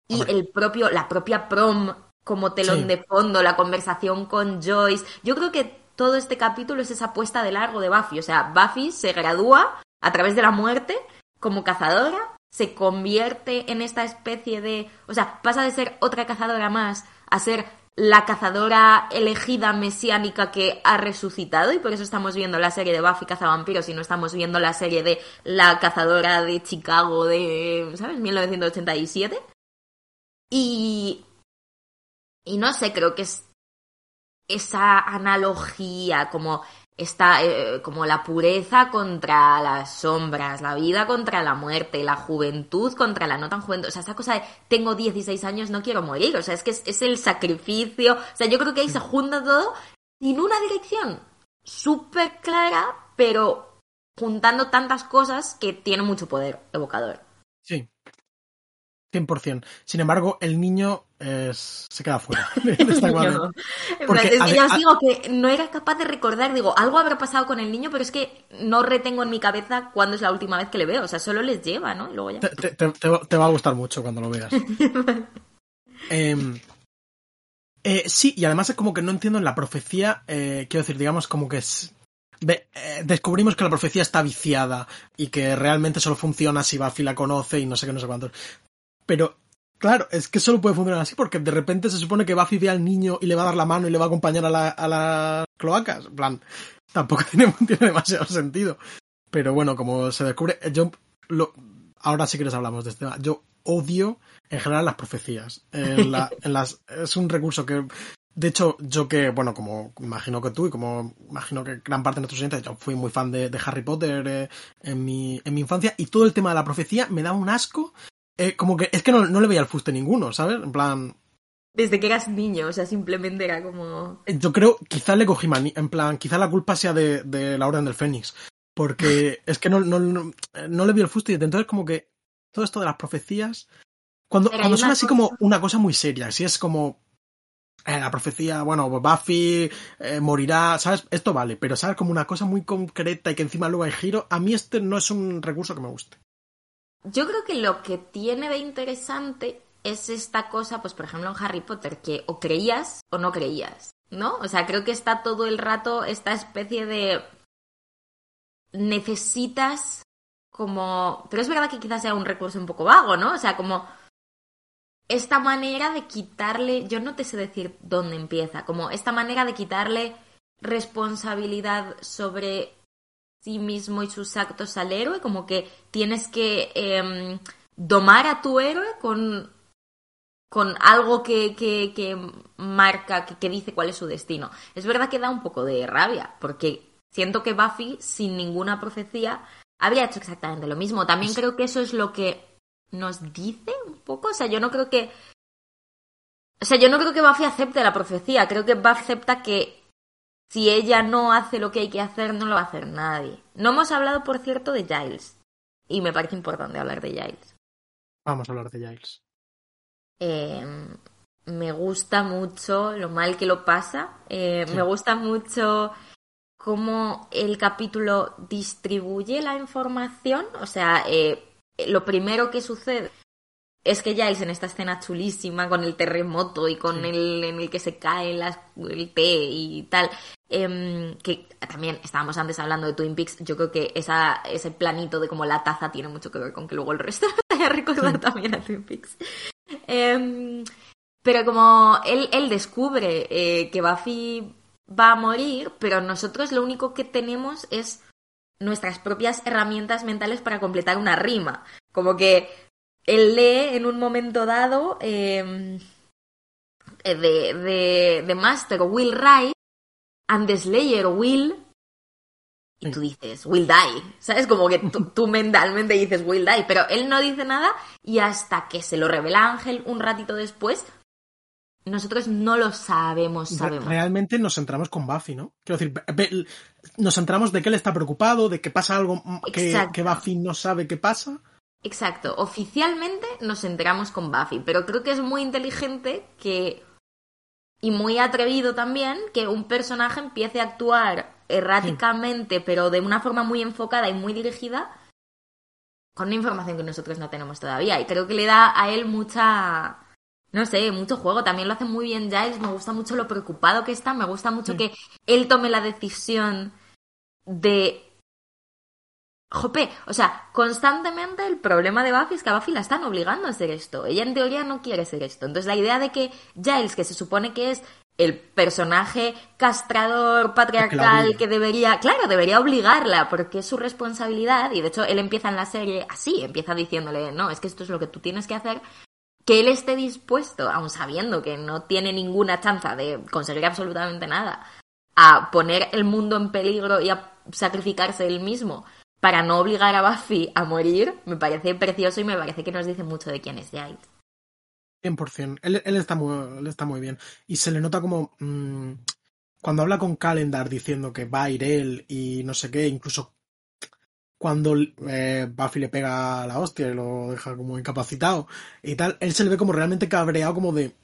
y Hombre. el propio, la propia prom como telón Sí. de fondo, la conversación con Joyce. Yo creo que todo este capítulo es esa puesta de largo de Buffy. O sea, Buffy se gradúa a través de la muerte como cazadora, se convierte en esta especie de... O sea, pasa de ser otra cazadora más a ser la cazadora elegida mesiánica que ha resucitado y por eso estamos viendo la serie de Buffy cazavampiros y no estamos viendo la serie de la cazadora de Chicago de, ¿sabes? 1987. Y... Y no sé, creo que es esa analogía, como esta, eh, como la pureza contra las sombras, la vida contra la muerte, la juventud contra la no tan juventud. O sea, esa cosa de tengo 16 años, no quiero morir. O sea, es que es, es el sacrificio. O sea, yo creo que ahí se junta todo sin una dirección súper clara, pero juntando tantas cosas que tiene mucho poder evocador. Sí. 100%. Sin embargo, el niño es- se queda fuera de esta cuadra. No. En Porque, plan, es que ya os digo que no era capaz de recordar, digo, algo habrá pasado con el niño, pero es que no retengo en mi cabeza cuándo es la última vez que le veo, o sea, solo les lleva, ¿no? Y luego ya. Te, te- te- te va- a gustar mucho cuando lo veas. Em, eh, sí, y además es como que no entiendo en la profecía, eh, quiero decir, digamos como que es... eh, descubrimos que la profecía está viciada y que realmente solo funciona si Buffy la conoce y no sé qué, no sé cuántos. Pero, claro, es que solo puede funcionar así porque de repente se supone que Buffy ve al niño y le va a dar la mano y le va a acompañar a, la- a las cloacas. En plan, tampoco tiene, tiene demasiado sentido. Pero bueno, como se descubre, yo lo, ahora sí que les hablamos de este tema. Yo odio en general las profecías. En la- en las, es un recurso que, de hecho, yo que, bueno, como imagino que tú y como imagino que gran parte de nuestros oyentes, yo fui muy fan de, de Harry Potter eh, en, mi, en mi infancia y todo el tema de la profecía me daba un asco. Eh, como que es que no, no le veía el fuste ninguno, ¿sabes? En plan, desde que eras niño, o sea, simplemente era como... Yo creo, quizá le cogí manía, en plan, quizá la culpa sea de, de la Orden del Fénix, porque es que no, no, no, no le vi el fusto y entonces como que todo esto de las profecías, cuando, Pero hay cuando son así cosa- como una cosa muy seria, si es como eh, la profecía, bueno, Buffy eh, morirá, ¿sabes? Esto vale, pero ¿sabes? Como una cosa muy concreta y que encima luego hay giro, a mí este no es un recurso que me guste. Yo creo que lo que tiene de interesante es esta cosa, pues por ejemplo en Harry Potter, que o creías o no creías, ¿no? O sea, creo que está todo el rato esta especie de... Necesitas como... Pero es verdad que quizás sea un recurso un poco vago, ¿no? O sea, como esta manera de quitarle, yo no te sé decir dónde empieza, como esta manera de quitarle responsabilidad sobre sí mismo y sus actos al héroe, como que tienes que em, domar a tu héroe con, con algo que, que, que marca, que, que dice cuál es su destino. Es verdad que da un poco de rabia, porque siento que Buffy, sin ninguna profecía, habría hecho exactamente lo mismo. También creo que eso es lo que nos dice un poco. O sea, yo no creo que. O sea, yo no creo que Buffy acepte la profecía. Creo que Buffy acepta que si ella no hace lo que hay que hacer, no lo va a hacer nadie. No hemos hablado, por cierto, de Giles. Y me parece importante hablar de Giles. Vamos a hablar de Giles. Eh, me gusta mucho lo mal que lo pasa. Eh, Sí. Me gusta mucho cómo el capítulo distribuye la información. O sea, eh, lo primero que sucede es que Giles en esta escena chulísima con el terremoto y con Sí. el en el que se cae las- el té y tal, em, que también estábamos antes hablando de Twin Peaks, yo creo que esa, ese planito de como la taza tiene mucho que ver con que luego el resto te haya recordado Sí. también a Twin Peaks. Em, pero como él, él descubre eh, que Buffy va a morir, pero nosotros lo único que tenemos es nuestras propias herramientas mentales para completar una rima. Como que él lee en un momento dado eh, de, de, de Master Will Write and the Slayer Will y tú dices Will Die, ¿sabes? Como que tú, mentalmente dices Will Die, pero él no dice nada y hasta que se lo revela Ángel un ratito después, nosotros no lo sabemos, sabemos. Realmente nos centramos con Buffy, ¿no? Quiero decir, nos centramos de que él está preocupado, de que pasa algo mm, que, que Buffy no sabe qué pasa. Exacto, oficialmente nos enteramos con Buffy, pero creo que es muy inteligente que y muy atrevido también que un personaje empiece a actuar erráticamente, pero de una forma muy enfocada y muy dirigida con una información que nosotros no tenemos todavía. Y creo que le da a él mucha no sé, mucho juego, también lo hace muy bien Giles, me gusta mucho lo preocupado que está, me gusta mucho Sí. que él tome la decisión de Jope, o sea, constantemente el problema de Buffy es que a Buffy la están obligando a hacer esto. Ella en teoría no quiere hacer esto. Entonces la idea de que Giles, que se supone que es el personaje castrador, patriarcal, que debería, claro, debería obligarla porque es su responsabilidad. Y de hecho él empieza en la serie así, empieza diciéndole, no, es que esto es lo que tú tienes que hacer. Que él esté dispuesto, aun sabiendo que no tiene ninguna chance de conseguir absolutamente nada, a poner el mundo en peligro y a sacrificarse él mismo para no obligar a Buffy a morir, me parece precioso y me parece que nos dice mucho de quién es Giles. 100%. Él, él, está, muy, él está muy bien. Y se le nota como... mmm, cuando habla con Calendar diciendo que va a ir él y no sé qué, incluso cuando eh, Buffy le pega la hostia y lo deja como incapacitado y tal, él se le ve como realmente cabreado como de,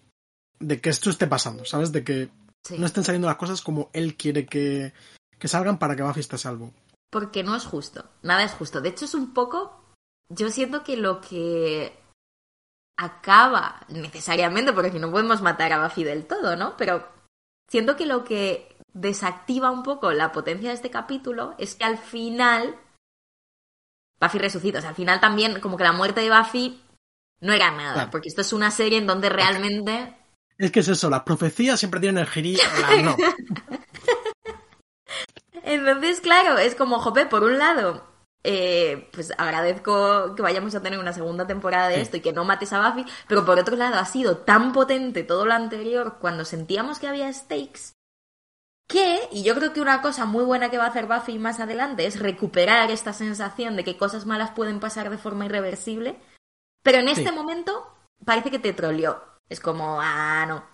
de que esto esté pasando, ¿sabes? De que Sí. no estén saliendo las cosas como él quiere que, que salgan para que Buffy esté a salvo. Porque no es justo, nada es justo. De hecho es un poco, yo siento que lo que acaba necesariamente, porque no podemos matar a Buffy del todo, ¿no? Pero siento que lo que desactiva un poco la potencia de este capítulo es que al final Buffy resucita. O sea, al final también como que la muerte de Buffy no era nada, Claro. porque esto es una serie en donde realmente Es que es eso, las profecías siempre tienen el girí, no. Entonces, claro, es como, jope, por un lado, eh, pues agradezco que vayamos a tener una segunda temporada de esto y que no mates a Buffy, pero por otro lado ha sido tan potente todo lo anterior cuando sentíamos que había stakes que, y yo creo que una cosa muy buena que va a hacer Buffy más adelante es recuperar esta sensación de que cosas malas pueden pasar de forma irreversible, pero en este Sí. momento parece que te troleó. Es como, ah, no.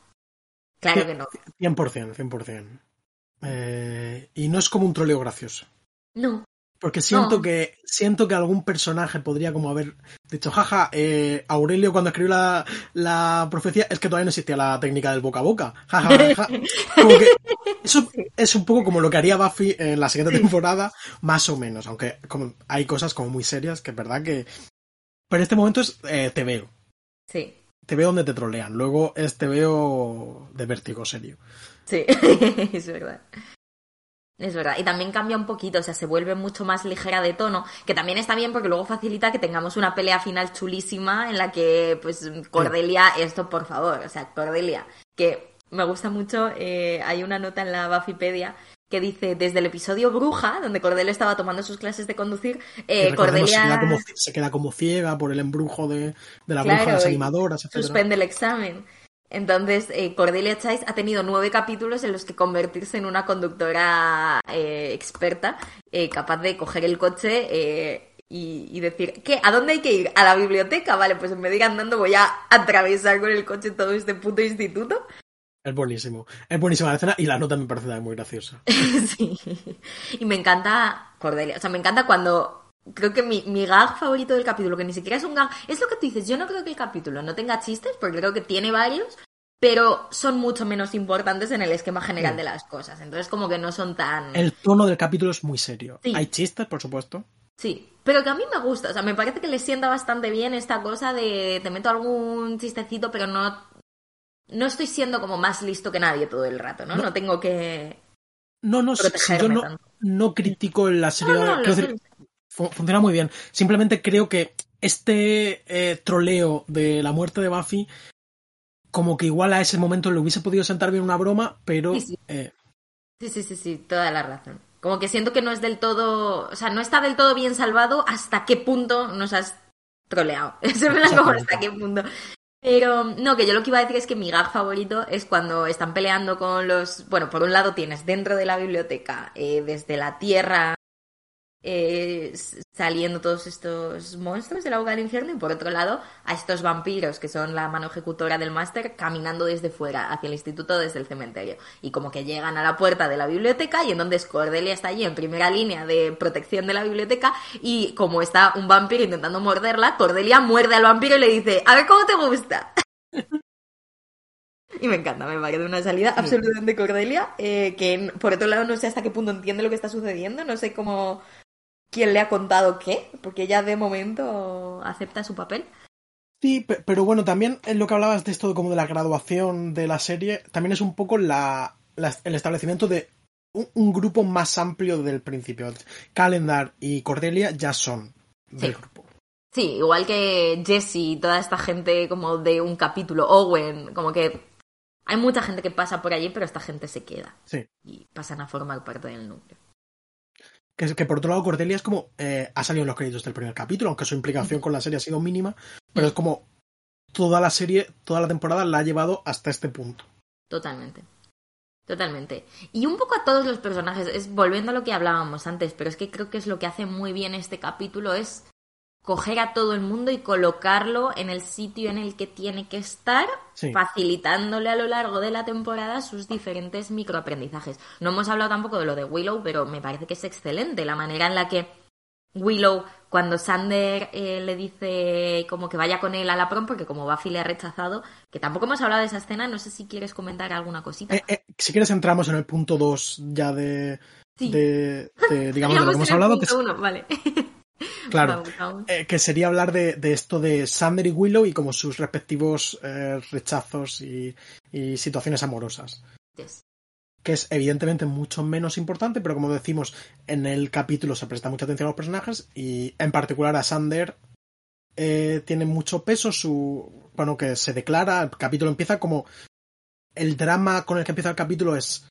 Claro que no. 100%, 100%. Eh, y no es como un troleo gracioso. No. Porque siento No. que siento que algún personaje podría como haber dicho, jaja, eh, Aurelio cuando escribió la, la profecía es que todavía no existía la técnica del boca a boca. Ja, ja, ja, ja. Como que eso es un poco como lo que haría Buffy en la siguiente temporada, más o menos. Aunque como, hay cosas como muy serias que es verdad que... Pero este momento es eh, te veo. Sí, Te veo donde te trolean. Luego es te veo de vértigo serio. sí, es verdad. Es verdad. Y también cambia un poquito, o sea, se vuelve mucho más ligera de tono, que también está bien porque luego facilita que tengamos una pelea final chulísima en la que, pues, Cordelia, esto por favor, o sea, Cordelia, que me gusta mucho, eh, hay una nota en la Buffypedia que dice, desde el episodio Bruja, donde Cordelia estaba tomando sus clases de conducir, eh, Cordelia... se, queda como, se queda como ciega por el embrujo de, de la Claro, bruja, las animadoras, etc. suspende el examen. Entonces, eh, Cordelia Chase ha tenido nueve capítulos en los que convertirse en una conductora eh, experta, eh, capaz de coger el coche eh, y, y decir, ¿qué? ¿A dónde hay que ir? ¿A la biblioteca? Vale, pues en vez de ir andando voy a atravesar con el coche todo este puto instituto. Es buenísimo. Es buenísima la escena y la nota me parece también muy graciosa. sí. Y me encanta Cordelia. O sea, me encanta cuando. Creo que mi, mi gag favorito del capítulo, que ni siquiera es un gag, es lo que tú dices. Yo no creo que el capítulo no tenga chistes, porque creo que tiene varios, pero son mucho menos importantes en el esquema general Sí. de las cosas. Entonces, como que no son tan. El tono del capítulo es muy serio. Sí. Hay chistes, por supuesto. Sí, pero que a mí me gusta. O sea, me parece que le sienta bastante bien esta cosa de te meto algún chistecito, pero no. No estoy siendo como más listo que nadie todo el rato, ¿no? No. No, tengo que No, no, si yo no, no critico la serie. No, decir, funciona muy bien. Simplemente creo que este eh, troleo de la muerte de Buffy, como que igual a ese momento le hubiese podido sentar bien una broma, pero Sí, sí. eh, Sí, sí, sí, sí, toda la razón. Como que siento que no es del todo, o sea, no está del todo bien salvado hasta qué punto nos has troleado. Eso es verdad, como hasta qué punto. Pero no, que yo lo que iba a decir es que mi gag favorito es cuando están peleando con los... Bueno, por un lado tienes dentro de la biblioteca, eh, desde la tierra, eh, saliendo todos estos monstruos del agua del infierno y por otro lado a estos vampiros que son la mano ejecutora del máster caminando desde fuera hacia el instituto desde el cementerio. Y como que llegan a la puerta de la biblioteca y entonces Cordelia está allí en primera línea de protección de la biblioteca y como está un vampiro intentando morderla Cordelia muerde al vampiro y le dice a ver cómo te gusta y me encanta, me parece una salida absolutamente Cordelia, eh, que por otro lado no sé hasta qué punto entiende lo que está sucediendo, no sé cómo quién le ha contado qué, porque ella de momento acepta su papel. Sí, pe- pero bueno, también en lo que hablabas de esto como de la graduación de la serie, también es un poco la, la- el establecimiento de un, un grupo más amplio del principio. Calendar y Cordelia ya son del Sí. grupo. Sí, igual que Jesse y toda esta gente como de un capítulo, Owen, como que hay mucha gente que pasa por allí, pero esta gente se queda Sí. y pasan a formar parte del núcleo. Que, que por otro lado, Cordelia es como. eh, ha salido en los créditos del primer capítulo, aunque su implicación con la serie ha sido mínima, pero es como. Toda la serie, toda la temporada la ha llevado hasta este punto. Totalmente. Totalmente. Y un poco a todos los personajes, es volviendo a lo que hablábamos antes, pero es que creo que es lo que hace muy bien este capítulo, es coger a todo el mundo y colocarlo en el sitio en el que tiene que estar, Sí. facilitándole a lo largo de la temporada sus diferentes microaprendizajes. No hemos hablado tampoco de lo de Willow, pero me parece que es excelente la manera en la que Willow, cuando Sander eh, le dice como que vaya con él a la prom, porque como Buffy le ha rechazado, que tampoco hemos hablado de esa escena, no sé si quieres comentar alguna cosita. Eh, eh, si quieres, entramos en el punto 2 ya de. Sí. de, de, digamos, de lo que hemos hablado, que, es- uno, vale. Claro. Eh, que sería hablar de, de esto de Sander y Willow y como sus respectivos eh, rechazos y, y situaciones amorosas. Yes. que es evidentemente mucho menos importante, pero como decimos, en el capítulo se presta mucha atención a los personajes y en particular a Sander eh, tiene mucho peso su... Bueno, que se declara, el capítulo empieza como... El drama con el que empieza el capítulo es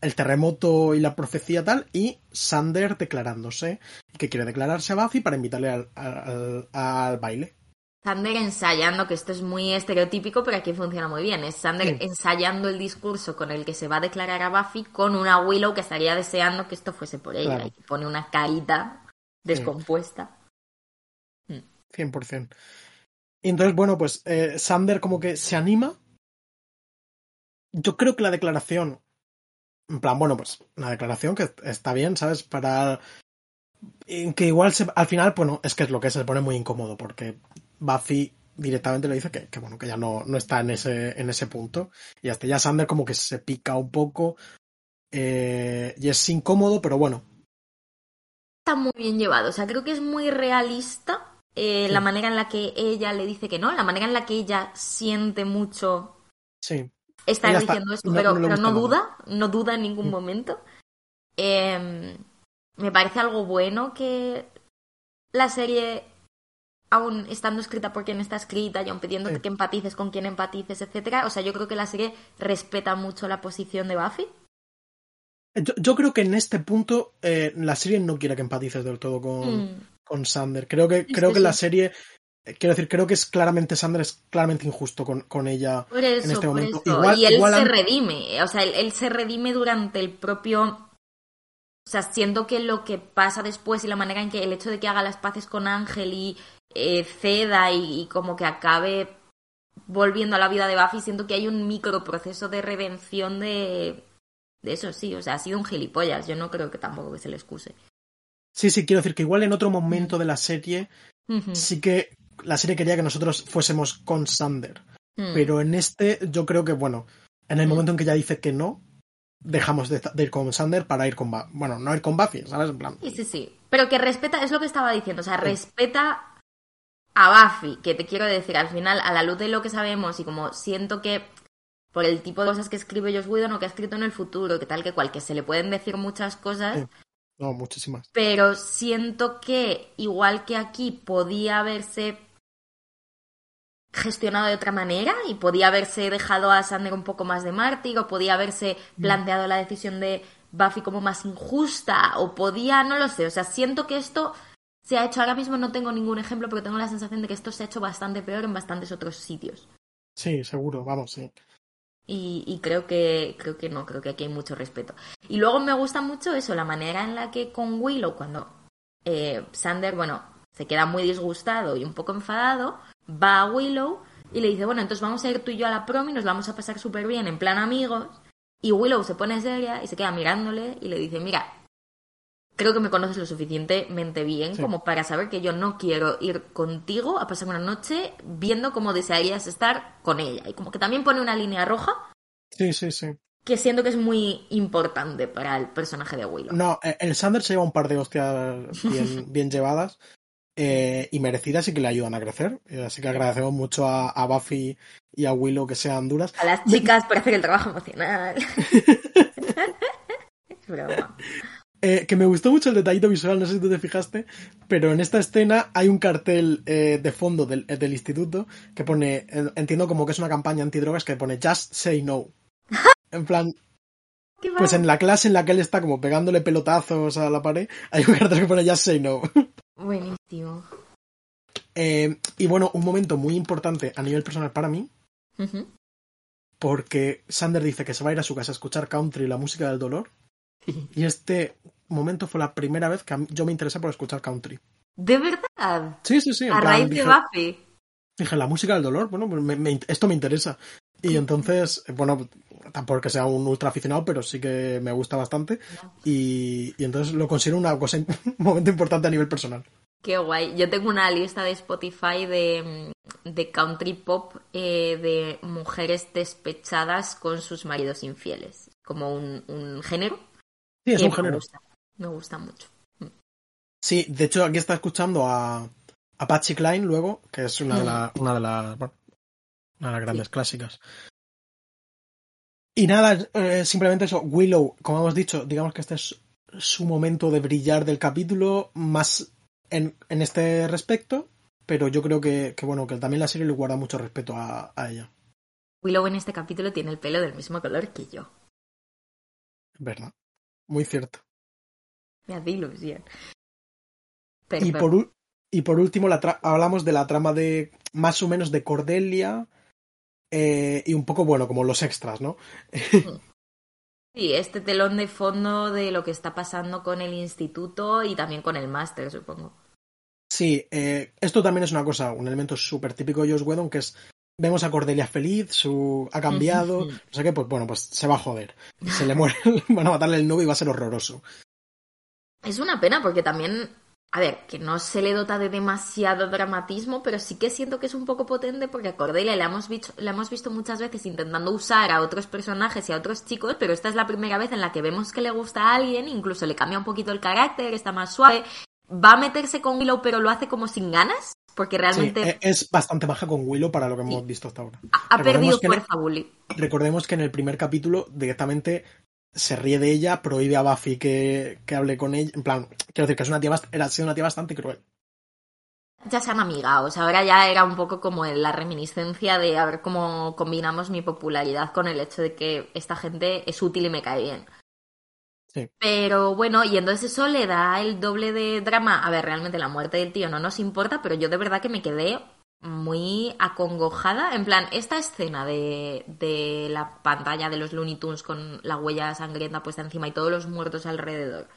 el terremoto y la profecía tal, y Sander declarándose, que quiere declararse a Buffy para invitarle al, al- al baile. Sander ensayando, que esto es muy estereotípico, pero aquí funciona muy bien. Es Sander Sí. ensayando el discurso con el que se va a declarar a Buffy con una Willow que estaría deseando que esto fuese por ella. Claro. Y pone una carita descompuesta. 100%. Y entonces, bueno, pues eh, Sander como que se anima. Yo creo que la declaración, en plan, bueno, pues una declaración que está bien, ¿sabes? Para que igual se, al final, bueno, es que es lo que se pone muy incómodo porque Buffy directamente le dice que, que bueno, que ya no, no está en ese, en ese punto. Y hasta ya Sander como que se pica un poco eh, y es incómodo, pero bueno. Está muy bien llevado, o sea, creo que es muy realista eh, Sí. la manera en la que ella le dice que no, la manera en la que ella siente mucho Sí, estar está- diciendo esto, no- pero no pero no duda, no duda en ningún Mm. momento. Eh, me parece algo bueno que la serie, aún estando escrita por quien está escrita y aun pidiéndote Sí. que empatices con quien empatices, etcétera, o sea, yo creo que la serie respeta mucho la posición de Buffy. Yo, yo creo que en este punto eh, la serie no quiere que empatices del todo con, Mm. con Sander. Creo que, Sí, creo sí, que la serie, quiero decir, creo que es claramente Sander es claramente injusto con, con ella. Por eso, este por momento. eso. Igual- y él igual se redime, o sea, él, él se redime durante el propio... O sea, siento que lo que pasa después y la manera en que el hecho de que haga las paces con Ángel y eh, ceda y, y como que acabe volviendo a la vida de Buffy, siento que hay un micro proceso de redención de, de eso, sí, o sea, ha sido un gilipollas, yo no creo que tampoco que se le excuse. Sí, sí, quiero decir que igual en otro momento de la serie sí que la serie quería que nosotros fuésemos con Sander. Mm. Pero en este yo creo que, bueno, en el Mm. momento en que ella dice que no, dejamos de, de ir con Sander para ir con Buffy. Bueno, no ir con Buffy, ¿sabes? En plan, Sí, sí, sí. Pero que respeta, es lo que estaba diciendo, o sea, Sí. respeta a Buffy, que te quiero decir, al final, a la luz de lo que sabemos y como siento que por el tipo de cosas que escribe Joss Whedon o que ha escrito en el futuro, que tal que cual, que se le pueden decir muchas cosas, Sí. no, muchísimas. pero siento que igual que aquí podía haberse gestionado de otra manera y podía haberse dejado a Sander un poco más de mártir o podía haberse planteado la decisión de Buffy como más injusta o podía, no lo sé, o sea, siento que esto se ha hecho, ahora mismo no tengo ningún ejemplo, pero tengo la sensación de que esto se ha hecho bastante peor en bastantes otros sitios. Sí, seguro, vamos, sí. Y, y creo que creo que no, creo que aquí hay mucho respeto. Y luego me gusta mucho eso, la manera en la que con Willow, cuando eh, Sander, bueno, se queda muy disgustado y un poco enfadado, va a Willow y le dice, bueno, entonces vamos a ir tú y yo a la prom y nos la vamos a pasar súper bien, en plan amigos. Y Willow se pone seria y se queda mirándole y le dice, mira, creo que me conoces lo suficientemente bien Sí. como para saber que yo no quiero ir contigo a pasar una noche viendo cómo desearías estar con ella. Y como que también pone una línea roja Sí, sí, sí. que siento que es muy importante para el personaje de Willow. No, eh, el Sander se lleva un par de hostias bien, bien llevadas eh, y merecidas y que le ayudan a crecer. Eh, Así que agradecemos mucho a, a Buffy y a Willow que sean duras. A las chicas por hacer el trabajo emocional. es broma. Eh, que me gustó mucho el detallito visual, no sé si tú te fijaste, pero en esta escena hay un cartel eh, de fondo del, del instituto que pone, entiendo como que es una campaña antidrogas que pone Just Say No. En plan, ¿Qué pues en la clase en la que él está como pegándole pelotazos a la pared, hay un cartel que pone Just Say No. Buenísimo. Eh, y bueno, un momento muy importante a nivel personal para mí, porque Sander dice que se va a ir a su casa a escuchar country, la música del dolor, y este momento fue la primera vez que yo me interesé por escuchar country. De verdad. Sí, sí, sí. A plan, raíz de Buffy. dije, la música del dolor, bueno, me- me- esto me interesa. Y entonces, bueno, tampoco que sea un ultra aficionado, pero sí que me gusta bastante. Y, y entonces lo considero una cosa, un momento importante a nivel personal. Qué guay. Yo tengo una lista de Spotify de, mm, de country pop eh, de mujeres despechadas con sus maridos infieles. Como un, un género. Sí, es un Me género. gusta, me gusta mucho. Sí, de hecho aquí está escuchando a, a Patsy Cline luego, que es una de, la- una de las bueno, una de las grandes clásicas. Y nada, eh, simplemente eso, Willow, como hemos dicho, digamos que este es su momento de brillar del capítulo, más en, en este respecto, pero yo creo que, que, bueno, que también la serie le guarda mucho respeto a, a ella, Willow en este capítulo tiene el pelo del mismo color que yo. verdad. Muy cierto. Me hace ilusión. Y por, y por último, la hablamos de la trama de más o menos de Cordelia eh, y un poco, bueno, como los extras, ¿no? Sí, este telón de fondo de lo que está pasando con el instituto y también con el máster, supongo. Sí, eh, esto también es una cosa, un elemento súper típico de Joss Whedon, que es vemos a Cordelia feliz, su ha cambiado, no sé qué, pues bueno, pues se va a joder. Se le muere, van a matarle el novio y va a ser horroroso. Es una pena porque también, a ver, que no se le dota de demasiado dramatismo, pero sí que siento que es un poco potente porque a Cordelia la hemos, visto, la hemos visto muchas veces intentando usar a otros personajes y a otros chicos, pero esta es la primera vez en la que vemos que le gusta a alguien, incluso le cambia un poquito el carácter, está más suave, va a meterse con Willow pero lo hace como sin ganas porque realmente... Sí, e-, es bastante baja con Willow para lo que hemos visto hasta ahora. Ha, perdido fuerza, Bully. Recordemos que en el primer capítulo directamente se ríe de ella, prohíbe a Buffy que, que hable con ella. En plan, quiero decir que es una tía, era, sido una tía bastante cruel. Ya se han amigados, ahora ya era un poco como la reminiscencia de a ver cómo combinamos mi popularidad con el hecho de que esta gente es útil y me cae bien. Pero bueno, y entonces eso le da el doble de drama. A ver, realmente la muerte del tío no nos importa, pero yo de verdad que me quedé muy acongojada. En plan, esta escena de, de la pantalla de los Looney Tunes con la huella sangrienta puesta encima y todos los muertos alrededor.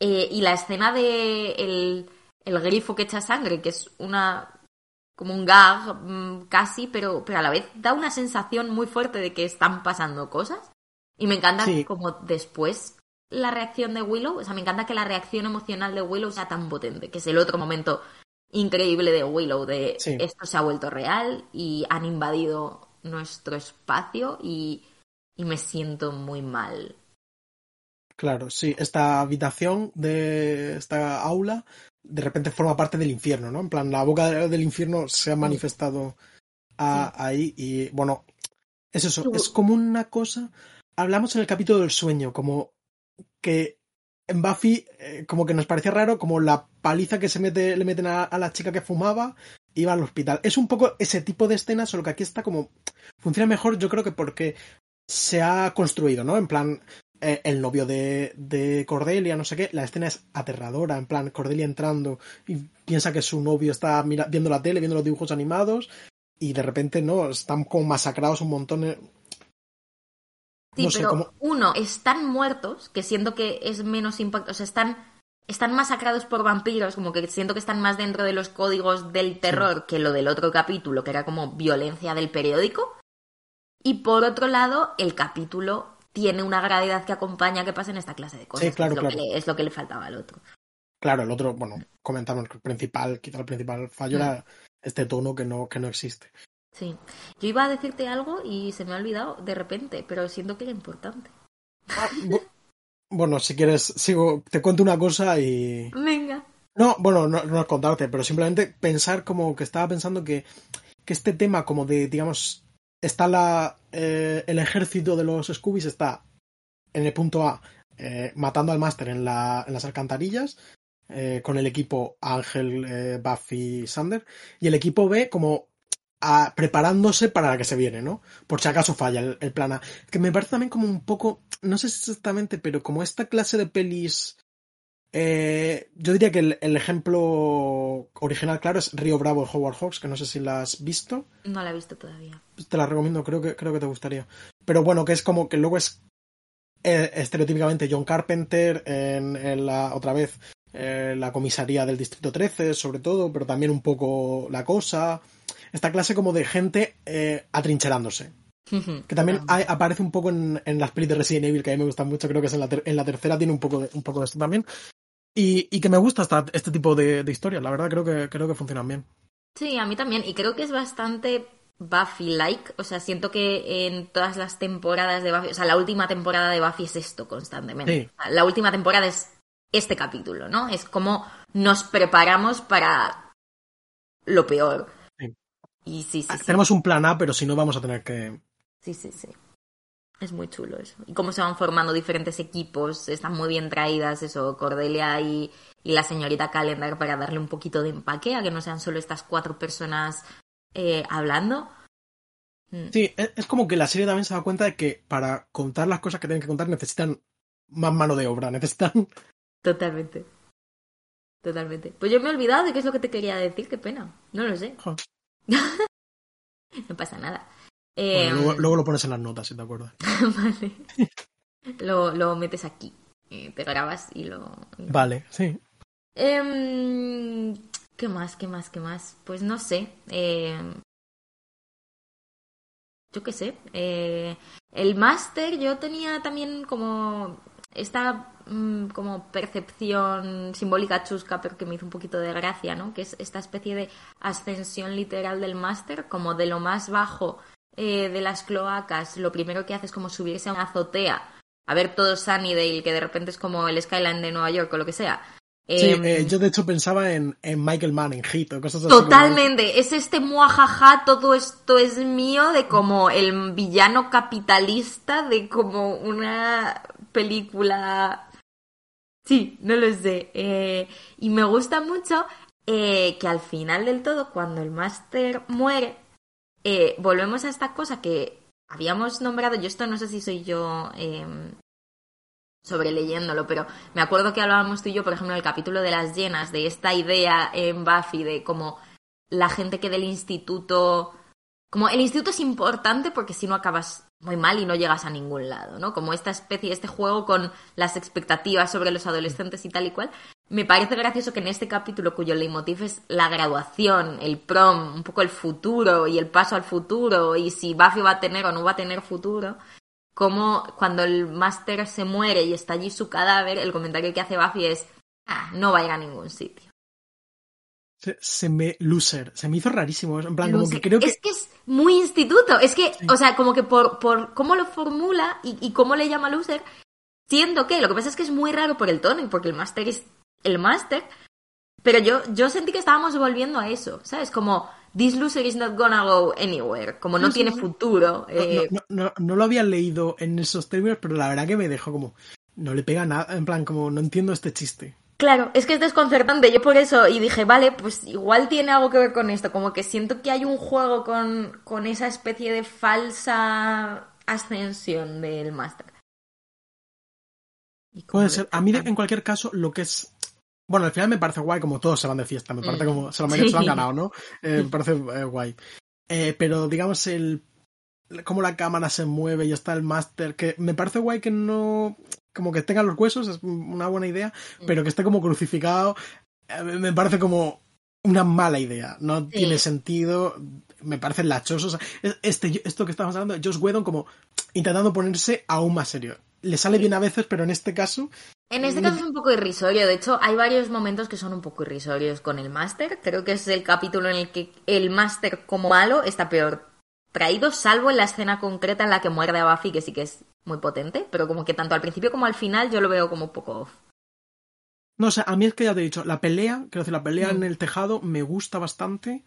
Eh, y la escena de el, el grifo que echa sangre, que es una como un gag mm, casi, pero, pero a la vez da una sensación muy fuerte de que están pasando cosas. Y me encanta como después la reacción de Willow, o sea, me encanta que la reacción emocional de Willow sea tan potente, que es el otro momento increíble de Willow, de esto se ha vuelto real y han invadido nuestro espacio y, y me siento muy mal. Claro, sí, esta habitación de esta aula de repente forma parte del infierno, ¿no? En plan, la boca del infierno se ha manifestado ahí y bueno, es eso, es como una cosa, hablamos en el capítulo del sueño, como que en Buffy eh, como que nos parecía raro como la paliza que se mete, le meten a, la chica que fumaba iba al hospital. Es un poco ese tipo de escena, solo que aquí está como... Funciona mejor yo creo que porque se ha construido, ¿no? En plan, eh, el novio de, de, Cordelia, no sé qué, la escena es aterradora, en plan, Cordelia entrando y piensa que su novio está viendo la tele, viendo los dibujos animados y de repente, ¿no? Están como masacrados un montón. Sí, pero uno, están muertos, que siento que es menos impacto, o sea, están, están masacrados por vampiros, como que siento que están más dentro de los códigos del terror que lo del otro capítulo, que era como violencia del periódico. Y por otro lado, el capítulo tiene una gravedad que acompaña que pasen esta clase de cosas. Sí, claro, es, Lo que le, es lo que le faltaba al otro. Claro, el otro, bueno, comentamos que el principal, quizá el principal fallo era mm. este tono que no, que no existe. Sí. Yo iba a decirte algo y se me ha olvidado de repente, pero siento que era importante. Ah, bueno, si quieres, sigo, te cuento una cosa y. Venga. No, bueno, no, no es contarte, pero simplemente pensar como que estaba pensando que, que este tema, como de, digamos, está la, eh, el ejército de los Scoobies, está en el punto A, eh, matando al máster en, la, en las alcantarillas, eh, con el equipo Ángel, Buffy, Sander, y el equipo B como preparándose para la que se viene, ¿no? Por si acaso falla el, plan A. Que me parece también como un poco, no sé exactamente, pero como esta clase de pelis... Eh, yo diría que el, ejemplo original, claro, es Río Bravo de Howard Hawks, que no sé si la has visto. No la he visto todavía. Te la recomiendo, creo que, creo que te gustaría. Pero bueno, que es como que luego es eh, estereotípicamente John Carpenter en, la, otra vez, eh, la comisaría del Distrito 13, sobre todo, pero también un poco la cosa esta clase como de gente eh, atrincherándose. Que también aparece un poco en, las pelis de Resident Evil, que a mí me gustan mucho, creo que es en la, tercera, tiene un poco de, un poco de esto también. Y, que me gusta este tipo de, historias, la verdad creo que, creo que funcionan bien. Sí, a mí también, y creo que es bastante Buffy-like, o sea, siento que en todas las temporadas de Buffy, o sea, la última temporada de Buffy es esto constantemente. la última temporada es este capítulo, ¿no? Es como nos preparamos para lo peor. Y sí, sí, Tenemos un plan A, pero si no vamos a tener que... Sí, sí, sí. Es muy chulo eso. Y cómo se van formando diferentes equipos, están muy bien traídas eso, Cordelia y, la señorita Calendar para darle un poquito de empaque a que no sean solo estas cuatro personas eh, hablando. Mm. Sí, es como que la serie también se da cuenta de que para contar las cosas que tienen que contar necesitan más mano de obra, necesitan... Totalmente. Totalmente. Pues yo me he olvidado de qué es lo que te quería decir, qué pena. No lo sé. no pasa nada. Em, luego, lo pones en las notas, si te acuerdas. vale. lo, metes aquí. te grabas y lo. Vale, sí. Em, ¿Qué más? ¿Qué más? ¿Qué más? Pues no sé. Eh, yo qué sé. Eh, el máster yo tenía también como esta mm, como percepción simbólica chusca, pero que me hizo un poquito de gracia, ¿no? Que es esta especie de ascensión literal del máster, como de lo más bajo eh, de las cloacas, lo primero que hace es como subirse a una azotea a ver todo Sunnydale, que de repente es como el skyline de Nueva York o lo que sea. Sí, Em, eh, yo de hecho pensaba en, en Michael Mann, en Hit o cosas así. Totalmente, es este muajaja, todo esto es mío, de como el villano capitalista, de como una película... Sí, no lo sé. Eh, y me gusta mucho eh, que al final del todo, cuando el máster muere, volvemos a esta cosa que habíamos nombrado, yo esto no sé si soy yo eh, sobreleyéndolo, pero me acuerdo que hablábamos tú y yo, por ejemplo, en el capítulo de las llenas, de esta idea en Buffy de como la gente que del instituto... Como el instituto es importante porque si no acabas muy mal y no llegas a ningún lado, ¿no? Como esta especie, este juego con las expectativas sobre los adolescentes y tal y cual. Me parece gracioso que en este capítulo, cuyo leitmotiv es la graduación, el prom, un poco el futuro y el paso al futuro, y si Buffy va a tener o no va a tener futuro, como cuando el máster se muere y está allí su cadáver, el comentario que hace Buffy es, ah, no va a ir a ningún sitio. Se, se me loser, se me hizo rarísimo, en plan como que creo que Es que es muy instituto, es que, o sea, como que por, por cómo lo formula y, y cómo le llama loser, siento que, lo que pasa es que es muy raro por el tono y porque el máster es el máster, pero yo, yo sentí que estábamos volviendo a eso, ¿sabes? Como, this loser is not gonna go anywhere, como no tiene sí. futuro. eh, no, no, no, no lo había leído en esos términos, pero la verdad que me dejó como no le pega nada, en plan como no entiendo este chiste. Claro, es que es desconcertante. Yo por eso, y dije, vale, pues igual tiene algo que ver con esto. Como que siento que hay un juego con, con esa especie de falsa ascensión del máster. Puede de- ser. A mí, en cualquier caso, lo que es. Bueno, al final me parece guay como todos se van de fiesta. Me parece Mm. como. Se lo, merecen, se lo han Sí. ganado, ¿no? Eh, me parece eh, guay. Eh, pero digamos, el. Cómo la cámara se mueve y está el máster. Que me parece guay que no. Como que tenga los huesos, es una buena idea. Mm. Pero que esté como crucificado. me parece como una mala idea. No Sí. tiene sentido. Me parece lachoso. O sea, es- este, esto que estamos hablando, Josh Whedon como intentando ponerse aún más serio. Le sale bien a veces, pero en este caso En este caso es un poco irrisorio. De hecho, hay varios momentos que son un poco irrisorios con el máster. Creo que es el capítulo en el que el máster como malo está peor traído, salvo en la escena concreta en la que muerde a Buffy, que sí que es muy potente. Pero como que tanto al principio como al final yo lo veo como un poco off. No sé, a mí es que ya te he dicho, la pelea, quiero decir, la pelea Mm. en el tejado me gusta bastante.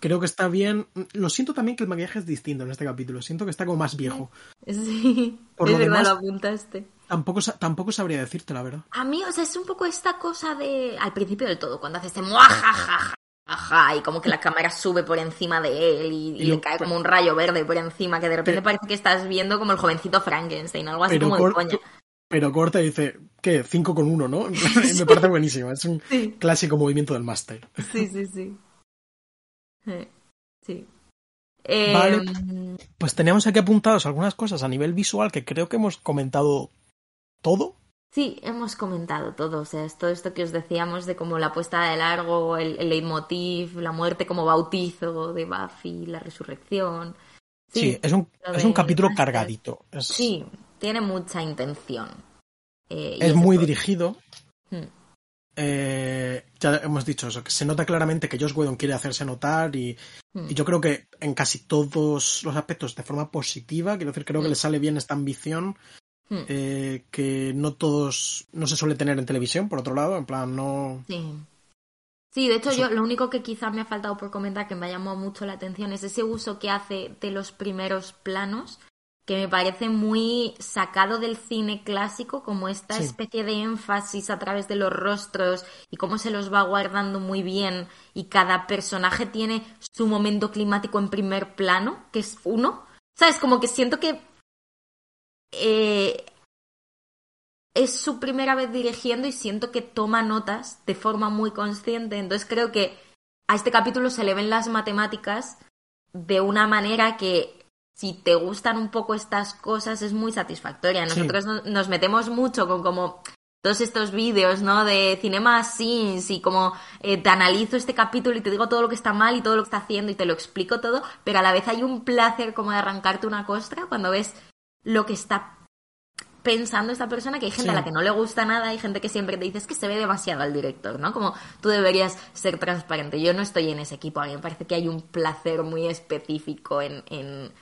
Creo que está bien. Lo siento también que el maquillaje es distinto en este capítulo. Siento que está como más viejo. Sí, Por es lo verdad, demás- lo apuntaste. Tampoco, tampoco sabría decirte, la verdad. A mí, o sea, es un poco esta cosa de. Al principio del todo, cuando hace este muajajaja. Ajá, y como que la cámara sube por encima de él y, le cae como un rayo verde por encima, que de repente Pero- parece que estás viendo como el jovencito Frankenstein, algo así como de coña. Pero corta y dice, ¿qué? 5 con 1, ¿no? me parece buenísimo. Es un Sí, clásico movimiento del máster. sí, sí, sí. Sí. Eh, Vale. Pues teníamos aquí apuntados algunas cosas a nivel visual que creo que hemos comentado todo. Sí, hemos comentado todo, o sea, es todo esto que os decíamos de como la puesta de largo, el, el leitmotiv, la muerte como bautizo de Buffy, la resurrección. Sí, es, un, es un capítulo cargadito. Es, Sí, tiene mucha intención. Eh, es muy dirigido. Hmm. Eh, ya hemos dicho eso, que se nota claramente que Josh Whedon quiere hacerse notar y, Hmm. y yo creo que en casi todos los aspectos de forma positiva, quiero decir, creo que Mm. le sale bien esta ambición Hmm. eh, que no todos, no se suele tener en televisión, por otro lado, en plan, no... Sí. Sí, de hecho Eso- yo lo único que quizá me ha faltado por comentar que me ha llamado mucho la atención es ese uso que hace de los primeros planos que me parece muy sacado del cine clásico, como esta Sí. especie de énfasis a través de los rostros y cómo se los va guardando muy bien y cada personaje tiene su momento climático en primer plano, que es uno. ¿Sabes? Como que siento que eh, es su primera vez dirigiendo y siento que toma notas de forma muy consciente. Entonces creo que a este capítulo se le ven las matemáticas de una manera que si te gustan un poco estas cosas es muy satisfactoria. Sí. Nosotros no- nos metemos mucho con como todos estos vídeos, ¿no? De Cinema Sins y como eh, te analizo este capítulo y te digo todo lo que está mal y todo lo que está haciendo y te lo explico todo, pero a la vez hay un placer como de arrancarte una costra cuando ves lo que está pensando esta persona, que hay gente a la que no le gusta nada, hay gente que siempre te dice es que se ve demasiado al director, ¿no? Como tú deberías ser transparente. Yo no estoy en ese equipo, a mí me parece que hay un placer muy específico en, en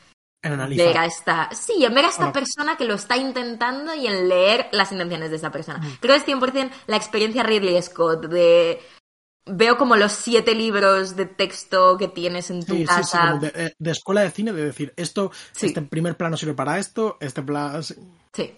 ver a esta, sí, en ver a esta persona que lo está intentando y en leer las intenciones de esa persona. Creo que es 100% la experiencia Ridley Scott de veo como los siete libros de texto que tienes en tu casa. Eh, de, escuela de cine, de decir, esto, este primer plano sirve para esto, este plano... Sí.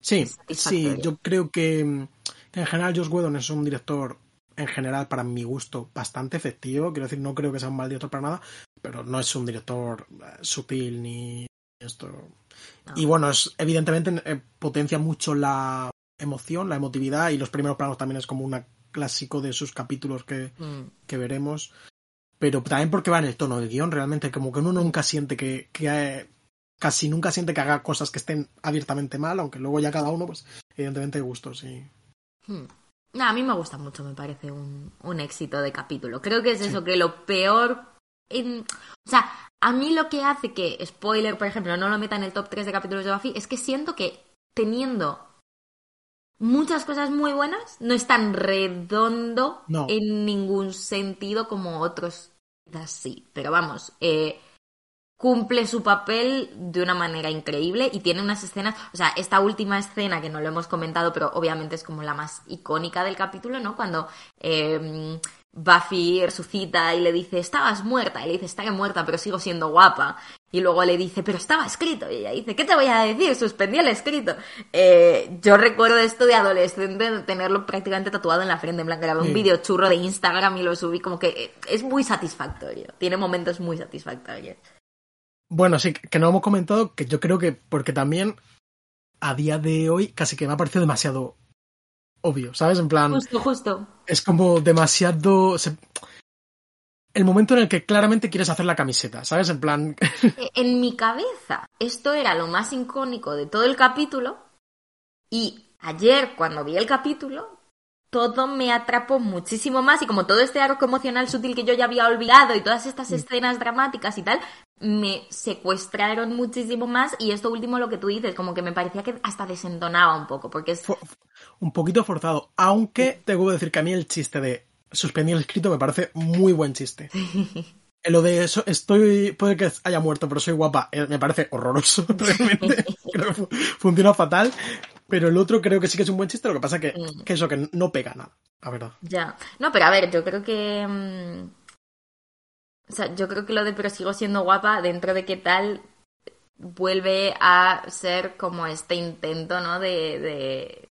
Sí, sí, yo creo que, en general Josh Whedon es un director en general, para mi gusto, bastante efectivo. Quiero decir, no creo que sea un mal director para nada, pero no es un director eh, sutil ni esto. Y bueno, es, evidentemente eh, potencia mucho la emoción, la emotividad, y los primeros planos también es como un clásico de sus capítulos que, mm. que veremos. Pero también porque va en el tono del guion, realmente, como que uno nunca siente que, que eh, casi nunca siente que haga cosas que estén abiertamente mal, aunque luego ya cada uno, pues, evidentemente, gustos, sí. Hmm a mí me gusta mucho, me parece un, un éxito de capítulo. Creo que es eso, que lo peor... En... O sea, a mí lo que hace que, spoiler, por ejemplo, no lo meta en el top 3 de capítulos de Buffy, es que siento que teniendo muchas cosas muy buenas, no es tan redondo en ningún sentido como otros así. Pero vamos, eh, cumple su papel de una manera increíble y tiene unas escenas, o sea, esta última escena que no lo hemos comentado, pero obviamente es como la más icónica del capítulo, ¿no? Cuando eh, Buffy resucita y le dice, estabas muerta, y le dice, estaré muerta, pero sigo siendo guapa. Y luego le dice, pero estaba escrito. Y ella dice, ¿qué te voy a decir? Suspendí el escrito. Eh, yo recuerdo esto de adolescente, tenerlo prácticamente tatuado en la frente, en plan, grabé un vídeo churro de Instagram y lo subí, como que es muy satisfactorio. Tiene momentos muy satisfactorios. Bueno, sí, que no hemos comentado que yo creo que porque también a día de hoy casi que me ha parecido demasiado obvio, ¿sabes? En plan. Justo, justo. Es como demasiado. El momento en el que claramente quieres hacer la camiseta, ¿sabes? En plan. E, en mi cabeza, esto era lo más icónico de todo el capítulo. Y ayer, cuando vi el capítulo, todo me atrapó muchísimo más y como todo este arco emocional sutil que yo ya había olvidado y todas estas escenas dramáticas y tal, me secuestraron muchísimo más y esto último lo que tú dices, como que me parecía que hasta desentonaba un poco, porque es... Un poquito forzado, aunque tengo que decir que a mí el chiste de suspender el escrito me parece muy buen chiste. Lo de eso, estoy, puede que haya muerto, pero soy guapa, eh, me parece horroroso, realmente. creo que funciona fatal. Pero el otro creo que sí que es un buen chiste, lo que pasa que, mm. que eso, que no pega nada, la verdad. Ya. No, pero a ver, yo creo que. O sea, yo creo que lo de pero sigo siendo guapa, dentro de qué tal, vuelve a ser como este intento, ¿no? De, de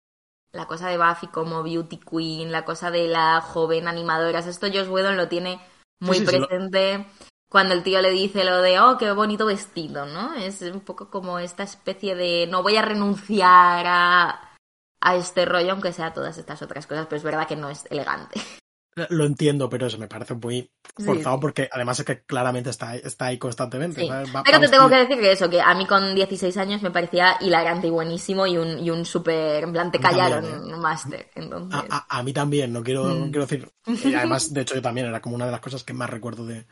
la cosa de Buffy como Beauty Queen, la cosa de la joven animadora. Esto Josh Whedon lo tiene muy presente cuando el tío le dice lo de, oh, qué bonito vestido, ¿no? Es un poco como esta especie de, no voy a renunciar a, a este rollo, aunque sea todas estas otras cosas, pero es verdad que no es elegante. Lo entiendo, pero eso me parece muy forzado porque además es que claramente está, está ahí constantemente. pero te tengo que decir que eso, que a mí con 16 años me parecía hilarante y buenísimo y un, y un súper, en plan, te callaron ¿eh? un máster. Entonces... A, mí también, no quiero, mm. quiero decir. Y además, de hecho, yo también era como una de las cosas que más recuerdo de,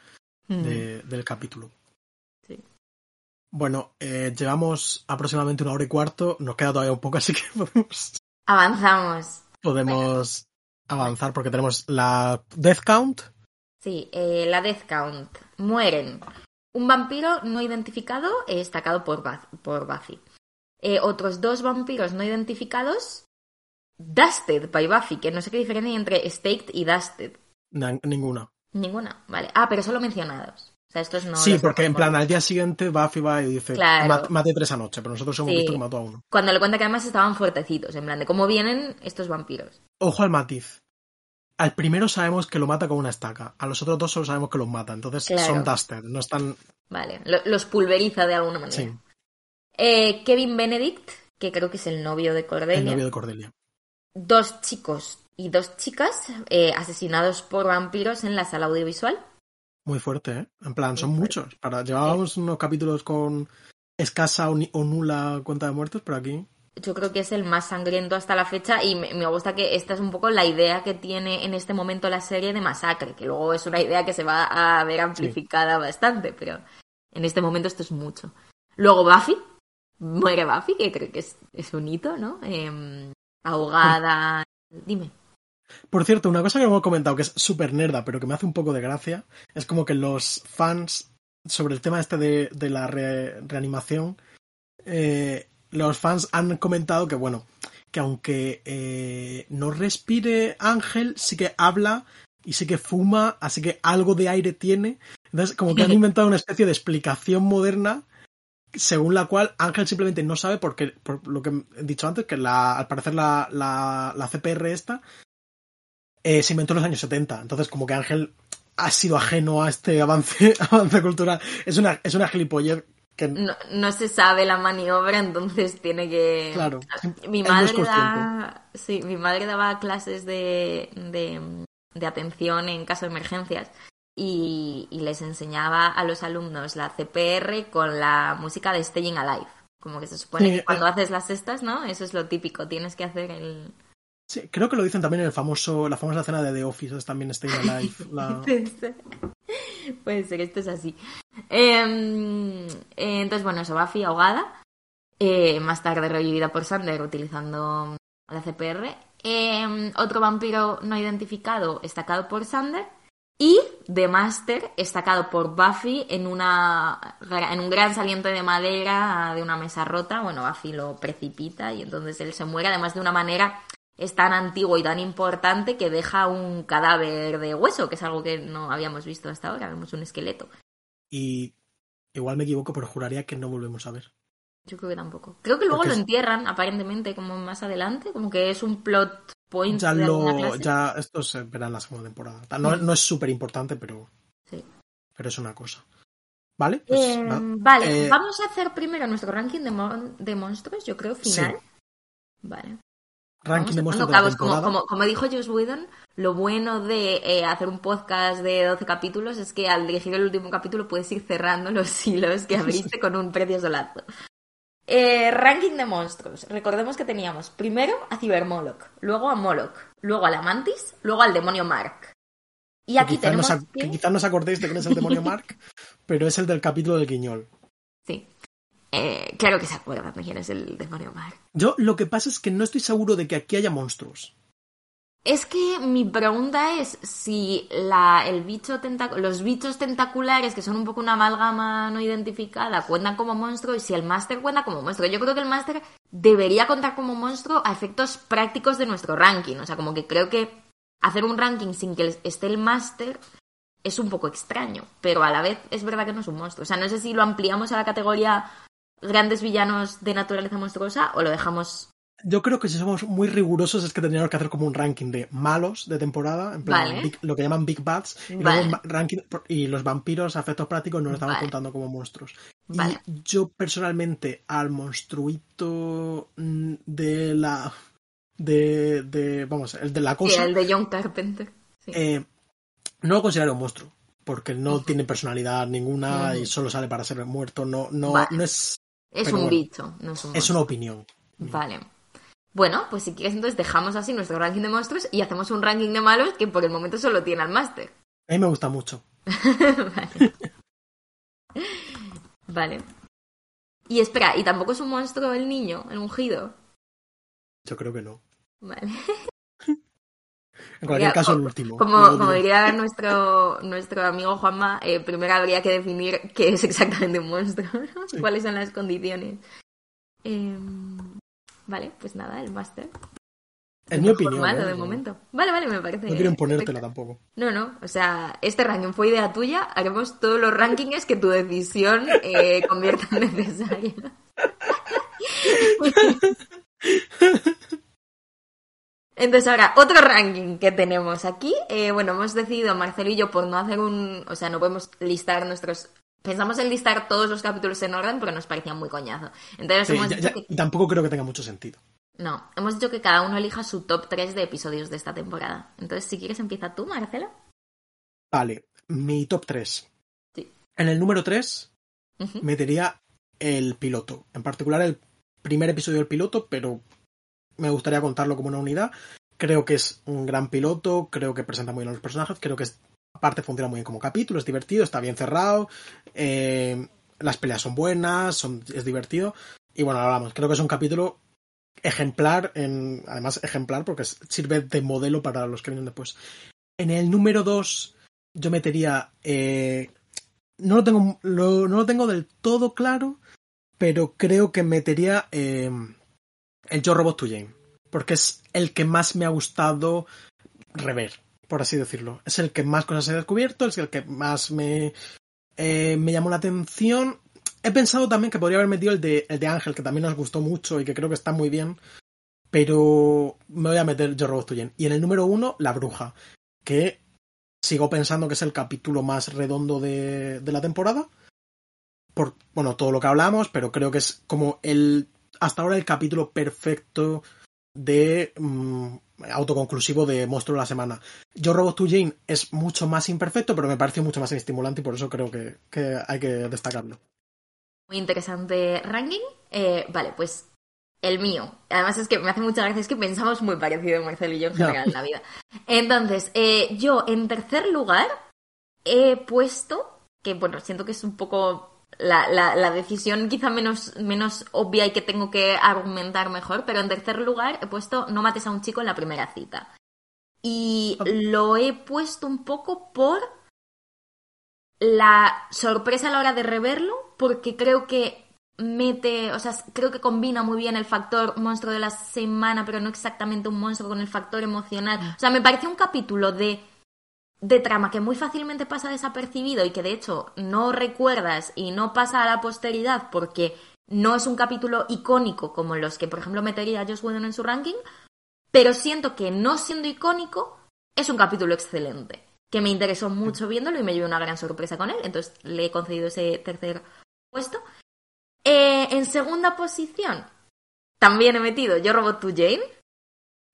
mm. del capítulo. Sí. Bueno, eh, llevamos aproximadamente una hora y cuarto, nos queda todavía un poco, así que podemos... Avanzamos. Podemos avanzar porque tenemos la Death Count. Sí, eh, la Death Count. Mueren. Un vampiro no identificado estacado por, por Buffy. Eh, otros dos vampiros no identificados Dusted by Buffy, que no sé qué diferencia hay entre Staked y Dusted. ninguna. Ninguna, vale. Ah, pero solo mencionados. O sea, estos no. Sí, porque en plan, al día siguiente Buffy va y dice: Mate tres anoche, pero nosotros hemos visto que mató a uno. Cuando le cuenta que además estaban fuertecitos, en plan, de cómo vienen estos vampiros. Ojo al matiz. Al primero sabemos que lo mata con una estaca. A los otros dos solo sabemos que los mata. Entonces son Duster, no están. Vale, los pulveriza de alguna manera. Sí. Eh, Kevin Benedict, que creo que es el novio de Cordelia. El novio de Cordelia. Dos chicos y dos chicas eh, asesinados por vampiros en la sala audiovisual. Muy fuerte, ¿eh? En plan, son muchos. Para, llevábamos unos capítulos con escasa o, nula cuenta de muertos, pero aquí. yo creo que es el más sangriento hasta la fecha y me, me, gusta que esta es un poco la idea que tiene en este momento la serie de masacre, que luego es una idea que se va a ver amplificada sí. bastante, pero en este momento esto es mucho. Luego Buffy, muere Buffy, que creo que es, es un hito, ¿no? Eh, ahogada. Dime. Por cierto, una cosa que hemos comentado que es súper nerda, pero que me hace un poco de gracia, es como que los fans, sobre el tema este de, de la re, reanimación, eh, los fans han comentado que, bueno, que aunque eh, no respire Ángel, sí que habla y sí que fuma, así que algo de aire tiene. Entonces, como que han inventado una especie de explicación moderna según la cual Ángel simplemente no sabe porque, por lo que he dicho antes, que la, al parecer la, la, la CPR esta eh, se inventó en los años 70. Entonces, como que Ángel ha sido ajeno a este avance, avance cultural. Es una, es una gilipollez que... No, no, se sabe la maniobra, entonces tiene que... Claro. Mi madre, no da... sí, mi madre daba clases de, de, de atención en caso de emergencias y, y, les enseñaba a los alumnos la CPR con la música de Staying Alive. Como que se supone sí, que cuando eh... haces las cestas, ¿no? Eso es lo típico, tienes que hacer el... Sí, creo que lo dicen también en el famoso, la famosa escena de The Office, es también Staying Alive. La... Puede ser, esto es así. Eh, eh, entonces, bueno, eso, Buffy ahogada. Eh, más tarde revivida por Sander utilizando la CPR. Em, otro vampiro no identificado, estacado por Sander. Y The Master, estacado por Buffy en, una, en un gran saliente de madera de una mesa rota. Bueno, Buffy lo precipita y entonces él se muere, además de una manera es tan antiguo y tan importante que deja un cadáver de hueso, que es algo que no habíamos visto hasta ahora, vemos un esqueleto. Y igual me equivoco, pero juraría que no volvemos a ver. Yo creo que tampoco. Creo que luego Porque lo entierran, aparentemente, como más adelante, como que es un plot point. Ya de lo. Ya, esto se verá en la segunda temporada. No, no es súper importante, pero. Sí. Pero es una cosa. ¿Vale? Pues, eh, va. Vale, eh... vamos a hacer primero nuestro ranking de, mon de monstruos, yo creo, final. Sí. Vale. Ranking de monstruos cabos, como, como, como, dijo Josh Whedon, lo bueno de eh, hacer un podcast de 12 capítulos es que al dirigir el último capítulo puedes ir cerrando los hilos que abriste con un precioso lazo. Eh, ranking de monstruos. Recordemos que teníamos primero a Cybermoloch, luego a Moloch, luego al Amantis, luego al demonio Mark. Y aquí tenemos. Que... Quizás no os acordéis de quién es el demonio Mark, pero es el del capítulo del Guiñol. Sí. Eh, claro que se acuerdan de quién es el demonio Mark. Yo lo que pasa es que no estoy seguro de que aquí haya monstruos. Es que mi pregunta es si la, el bicho los bichos tentaculares, que son un poco una amalgama no identificada, cuentan como monstruo y si el máster cuenta como monstruo. Yo creo que el máster debería contar como monstruo a efectos prácticos de nuestro ranking. O sea, como que creo que hacer un ranking sin que esté el máster es un poco extraño, pero a la vez es verdad que no es un monstruo. O sea, no sé si lo ampliamos a la categoría grandes villanos de naturaleza monstruosa o lo dejamos yo creo que si somos muy rigurosos es que tendríamos que hacer como un ranking de malos de temporada, en plan vale. big, lo que llaman Big Bats, y, vale. luego ranking, y los vampiros a efectos prácticos no los estamos vale. contando como monstruos. Y yo personalmente al monstruito mm, de la... De, de vamos, el de la cosa... Sí, el de John Carpenter. Sí. Eh, no lo considero un monstruo, porque no uh -huh. tiene personalidad ninguna uh -huh. y solo sale para ser muerto. No, no, no es... Es un bueno, bicho, no es un Es una opinión. Vale. Bueno, pues si quieres entonces dejamos así nuestro ranking de monstruos y hacemos un ranking de malos que por el momento solo tiene al máster. A mí me gusta mucho. vale. vale. Y espera, ¿y tampoco es un monstruo el niño, el ungido? Yo creo que no. Vale. En cualquier caso, el último. Como, el último. como diría nuestro, nuestro amigo Juanma, eh, primero habría que definir qué es exactamente un monstruo, ¿no? sí. cuáles son las condiciones. Eh... Vale, pues nada, el máster. Es mi opinión. Malo ¿eh? de momento. Vale, vale, me parece. No quiero imponértela tampoco. No, no. O sea, este ranking fue idea tuya. Haremos todos los rankings que tu decisión eh, convierta en necesaria. Entonces ahora, otro ranking que tenemos aquí. Eh, bueno, hemos decidido, Marcelo y yo, por no hacer un... O sea, no podemos listar nuestros Pensamos en listar todos los capítulos en orden, pero nos parecía muy coñazo. Entonces sí, hemos ya, dicho ya, que... Y tampoco creo que tenga mucho sentido. No, hemos dicho que cada uno elija su top 3 de episodios de esta temporada. Entonces, si quieres, empieza tú, Marcela. Vale, mi top 3. Sí. En el número 3 uh -huh. metería el piloto. En particular, el primer episodio del piloto, pero me gustaría contarlo como una unidad. Creo que es un gran piloto, creo que presenta muy bien a los personajes, creo que aparte funciona muy bien como capítulo, es divertido, está bien cerrado, eh, las peleas son buenas, es divertido. Y bueno, hablamos, creo que es un capítulo ejemplar, en, además ejemplar porque sirve de modelo para los que vienen después. En el número 2 yo metería... Eh, no, lo tengo, no lo tengo del todo claro, pero creo que metería eh, el Yo Robot to Jane, porque es el que más me ha gustado rever, por así decirlo. Es el que más cosas he descubierto, es el que más me, eh, me llamó la atención. He pensado también que podría haber metido el de, el de Ángel, que también nos gustó mucho y que creo que está muy bien. Pero me voy a meter Yo Robot Tuyen. Y en el número uno, La Bruja, que sigo pensando que es el capítulo más redondo de, de la temporada. Por, bueno, todo lo que hablamos, pero creo que es como el. Hasta ahora el capítulo perfecto de. Mm, autoconclusivo de Monstruo de la Semana. Yo Robot to Jane es mucho más imperfecto, pero me parece mucho más estimulante y por eso creo que, que hay que destacarlo. Muy interesante ranking. Eh, vale, pues el mío. Además es que me hace mucha gracia, es que pensamos muy parecido Marcelo y yo en general en la vida. Entonces, eh, yo en tercer lugar he puesto, que bueno, siento que es un poco la, la, la, decisión quizá menos, menos obvia y que tengo que argumentar mejor, pero en tercer lugar he puesto no mates a un chico en la primera cita. Y lo he puesto un poco por la sorpresa a la hora de reverlo, porque creo que mete, o sea, creo que combina muy bien el factor monstruo de la semana, pero no exactamente un monstruo con el factor emocional. O sea, me parece un capítulo de, de trama que muy fácilmente pasa desapercibido y que de hecho no recuerdas y no pasa a la posteridad porque no es un capítulo icónico como los que, por ejemplo, metería Josh Whedon en su ranking, pero siento que no siendo icónico es un capítulo excelente que me interesó mucho viéndolo y me llevé una gran sorpresa con él, entonces le he concedido ese tercer puesto. Eh, en segunda posición, también he metido Yo Robot to Jane.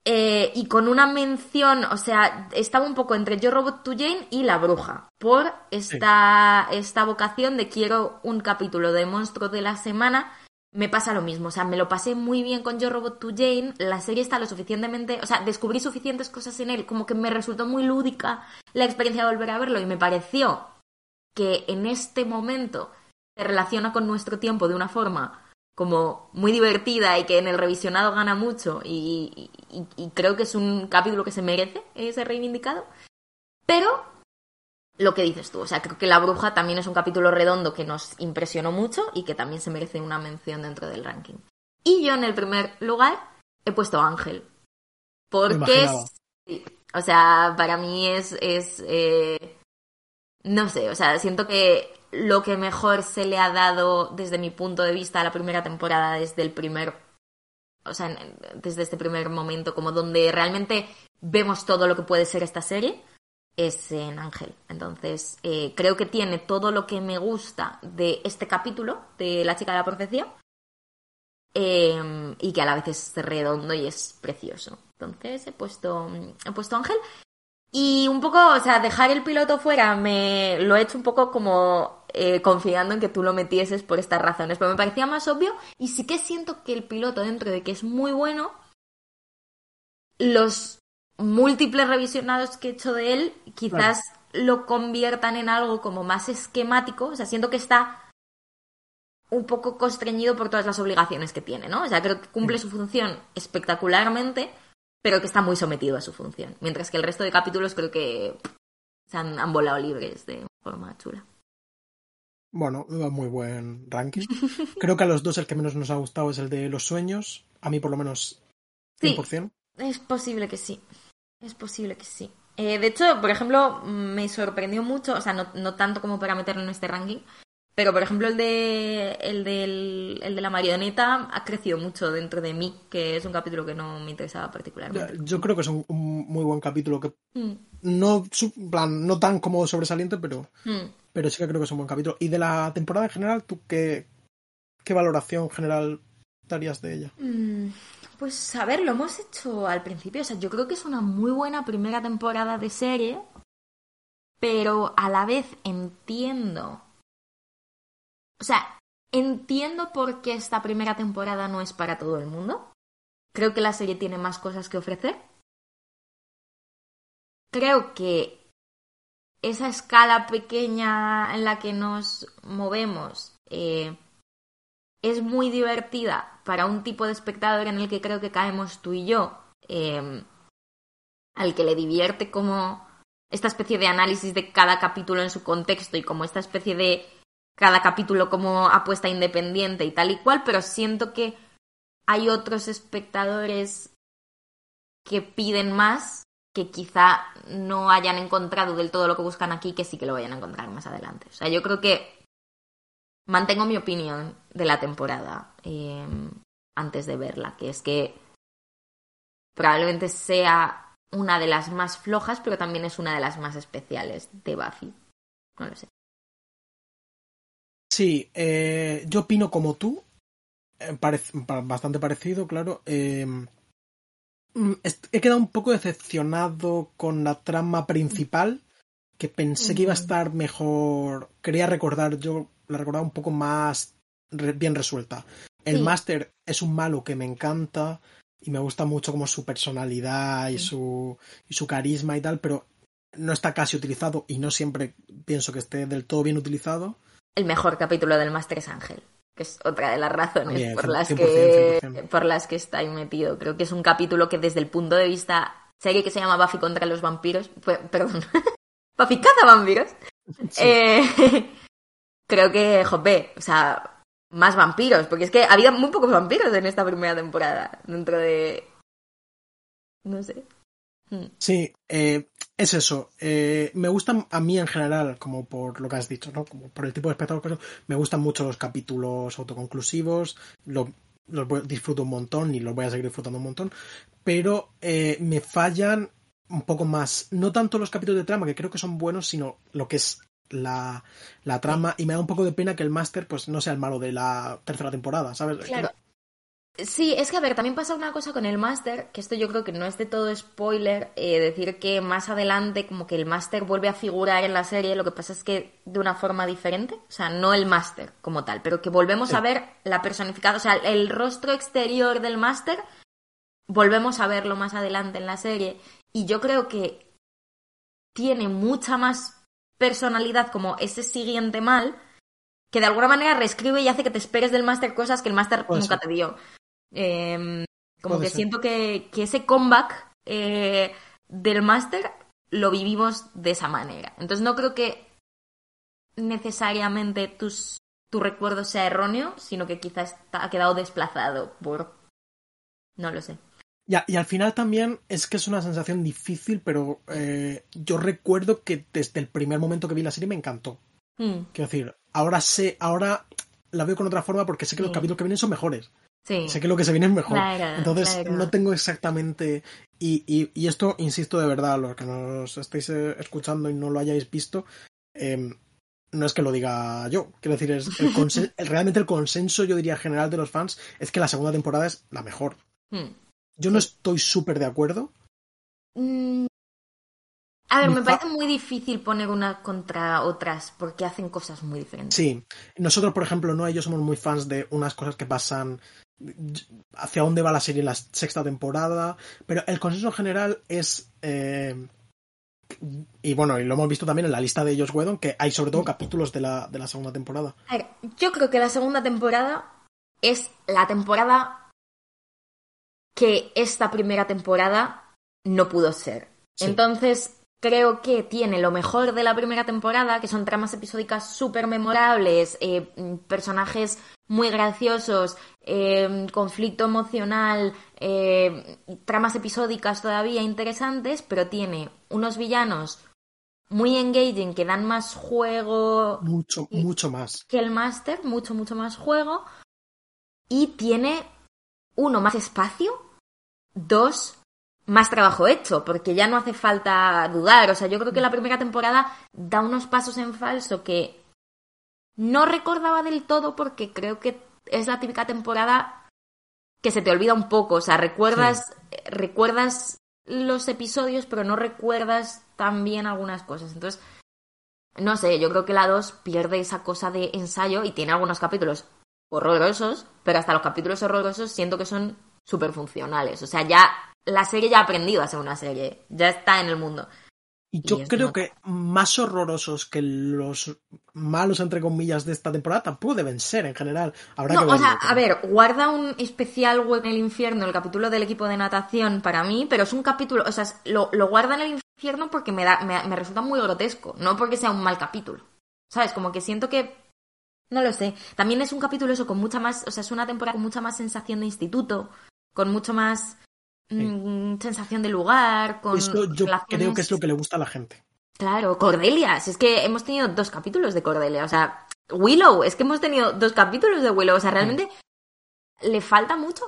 Eh, y con una mención, o sea, estaba un poco entre Yo Robot to Jane y La Bruja, por esta, esta vocación de quiero un capítulo de Monstruo de la Semana me pasa lo mismo. O sea, me lo pasé muy bien con Yo Robot to Jane. La serie está lo suficientemente. O sea, descubrí suficientes cosas en él. Como que me resultó muy lúdica la experiencia de volver a verlo. Y me pareció que en este momento se relaciona con nuestro tiempo de una forma como muy divertida y que en el revisionado gana mucho. Y, y creo que es un capítulo que se merece ser reivindicado. Pero lo que dices tú. O sea, creo que La Bruja también es un capítulo redondo que nos impresionó mucho y que también se merece una mención dentro del ranking. Y yo en el primer lugar he puesto Ángel. Porque, o sea, para mí es, es eh, no sé, o sea, siento que lo que mejor se le ha dado desde mi punto de vista a la primera temporada, desde el primer, o sea, desde este primer momento, como donde realmente vemos todo lo que puede ser esta serie es en Ángel. Entonces, eh, creo que tiene todo lo que me gusta de este capítulo de La chica de la profecía em, y que a la vez es redondo y es precioso. Entonces, he puesto, he puesto Ángel. Y un poco, o sea, dejar el piloto fuera, me lo he hecho un poco como eh, confiando en que tú lo metieses por estas razones, pero me parecía más obvio y sí que siento que el piloto, dentro de que es muy bueno, los múltiples revisionados que he hecho de él quizás lo conviertan en algo como más esquemático. O sea, siento que está un poco constreñido por todas las obligaciones que tiene, ¿no? O sea, creo que cumple su función espectacularmente, pero que está muy sometido a su función. Mientras que el resto de capítulos creo que se han, han volado libres de forma chula. Bueno, muy buen ranking. Creo que a los dos el que menos nos ha gustado es el de los sueños. A mí por lo menos 100%. Sí, es posible que sí. Es posible que sí. Eh, de hecho, por ejemplo, me sorprendió mucho, o sea, no, no, tanto como para meterlo en este ranking, pero por ejemplo el de, el, del, el de la marioneta ha crecido mucho dentro de mí, que es un capítulo que no me interesaba particularmente. Yo creo que es un, muy buen capítulo, que mm. no, plan, no tan como sobresaliente, pero, mm. Pero sí que creo que es un buen capítulo. Y de la temporada en general, ¿tú qué, qué valoración general darías de ella? Mm. Pues a ver, lo hemos hecho al principio. O sea, yo creo que es una muy buena primera temporada de serie, pero a la vez entiendo. O sea, entiendo por qué esta primera temporada no es para todo el mundo. Creo que la serie tiene más cosas que ofrecer. Creo que esa escala pequeña en la que nos movemos eh, es muy divertida para un tipo de espectador en el que creo que caemos tú y yo, eh, al que le divierte como esta especie de análisis de cada capítulo en su contexto y como esta especie de cada capítulo como apuesta independiente y tal y cual, pero siento que hay otros espectadores que piden más que quizá no hayan encontrado del todo lo que buscan aquí, que sí que lo vayan a encontrar más adelante. O sea, yo creo que mantengo mi opinión de la temporada eh, antes de verla, que es que probablemente sea una de las más flojas, pero también es una de las más especiales de Buffy. No lo sé. Sí, eh, yo opino como tú, eh, bastante parecido, claro. Mm, he quedado un poco decepcionado con la trama principal, que pensé que iba a estar mejor. Quería recordar, yo la recordaba un poco más bien resuelta. El máster es un malo que me encanta y me gusta mucho como su personalidad y, su, y su carisma y tal, pero no está casi utilizado y no siempre pienso que esté del todo bien utilizado. El mejor capítulo del máster es Ángel, que es otra de las razones por, las que, por las que está ahí metido. Creo que es un capítulo que desde el punto de vista serie que se llama Buffy contra los vampiros, perdón, Buffy caza vampiros, eh, creo que, jope, o sea, más vampiros, porque es que había muy pocos vampiros en esta primera temporada, dentro de... No sé. Hmm. Sí, eh, es eso. Eh, me gustan a mí en general, como por lo que has dicho, ¿no? Como por el tipo de espectáculo me gustan mucho los capítulos autoconclusivos, los disfruto un montón y los voy a seguir disfrutando un montón, pero eh, me fallan un poco más, no tanto los capítulos de trama, que creo que son buenos, sino lo que es la, la trama y me da un poco de pena que el máster pues no sea el malo de la tercera temporada, ¿sabes? Claro. Sí, es que a ver, también pasa una cosa con el máster, que esto yo creo que no es de todo spoiler, eh, decir que más adelante como que el máster vuelve a figurar en la serie, lo que pasa es que de una forma diferente, o sea, no el máster como tal, pero que volvemos a ver la personificada, o sea, el rostro exterior del máster, volvemos a verlo más adelante en la serie, y yo creo que tiene mucha más personalidad como ese siguiente mal que de alguna manera reescribe y hace que te esperes del máster cosas que el máster nunca te dio. Em, como que siento que, que, ese comeback eh, del máster lo vivimos de esa manera. Entonces no creo que necesariamente tus, tu recuerdo sea erróneo, sino que quizás ha quedado desplazado por... No lo sé. Ya, y al final también es que es una sensación difícil, pero eh, yo recuerdo que desde el primer momento que vi la serie me encantó. Hmm. Quiero decir, ahora sé, ahora la veo con otra forma porque sé que los capítulos que vienen son mejores. Sí. Sé que lo que se viene es mejor. Entonces no tengo exactamente. Y, y, y, esto, insisto de verdad, los que nos estáis eh, escuchando y no lo hayáis visto, em, no es que lo diga yo. Quiero decir, es el realmente el consenso, yo diría, general de los fans es que la segunda temporada es la mejor. Hmm. Yo no estoy súper de acuerdo. Mm, a ver, me parece muy difícil poner una contra otras porque hacen cosas muy diferentes. Sí, nosotros, por ejemplo, no, ellos somos muy fans de unas cosas que pasan hacia dónde va la serie en la sexta temporada, pero el consenso general es... Eh, y bueno, y lo hemos visto también en la lista de ellos Whedon, que hay sobre todo capítulos de la, de la segunda temporada. A ver, yo creo que la segunda temporada es la temporada que esta primera temporada no pudo ser. Entonces, creo que tiene lo mejor de la primera temporada, que son tramas episódicas súper memorables, eh, personajes muy graciosos, eh, conflicto emocional, eh, tramas episódicas todavía interesantes, pero tiene unos villanos muy engaging que dan más juego. Mucho, mucho más. Que el Master, mucho, mucho más juego. Y tiene uno, más espacio Dos, más trabajo hecho, porque ya no hace falta dudar. O sea, yo creo que la primera temporada da unos pasos en falso que no recordaba del todo porque creo que es la típica temporada que se te olvida un poco. O sea, recuerdas, recuerdas los episodios, pero no recuerdas tan bien algunas cosas. Entonces, no sé, yo creo que la 2 pierde esa cosa de ensayo y tiene algunos capítulos horrorosos, pero hasta los capítulos horrorosos siento que son súper funcionales. O sea, ya la serie ya ha aprendido a ser una serie, ya está en el mundo. Y yo creo que más horrorosos que los malos, entre comillas, de esta temporada tampoco deben ser en general. Habrá no, que o sea, a ver, guarda un especial web en el infierno, el capítulo del equipo de natación para mí, pero es un capítulo, o sea, lo, lo guarda en el infierno porque me, da, me, me resulta muy grotesco, no porque sea un mal capítulo. ¿Sabes? Como que siento que no lo sé. También es un capítulo eso con mucha más, o sea, es una temporada con mucha más sensación de instituto, con mucho más mm, sensación de lugar, con Esto yo relaciones- creo que es lo que le gusta a la gente. Claro, Cordelia, si es que hemos tenido dos capítulos de Cordelia, o sea, Willow, es que hemos tenido dos capítulos de Willow, o sea, realmente le falta mucho.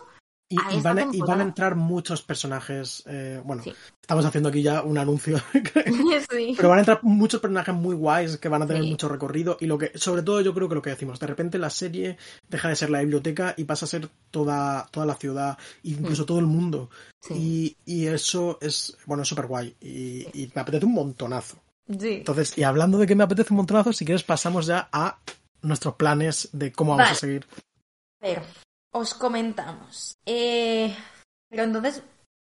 Y, van, a, y van a entrar muchos personajes. eh, bueno, Sí. estamos haciendo aquí ya un anuncio. sí. Pero van a entrar muchos personajes muy guays que van a tener Sí. mucho recorrido. Y lo que, sobre todo, yo creo que lo que decimos, de repente la serie deja de ser la biblioteca y pasa a ser toda, toda la ciudad, incluso todo el mundo. Y, y eso es, bueno, es súper guay. Y, me apetece un montonazo. Entonces, y hablando de que me apetece un montonazo, si quieres pasamos ya a nuestros planes de cómo vamos Vale. a seguir. Os comentamos. Eh, pero entonces,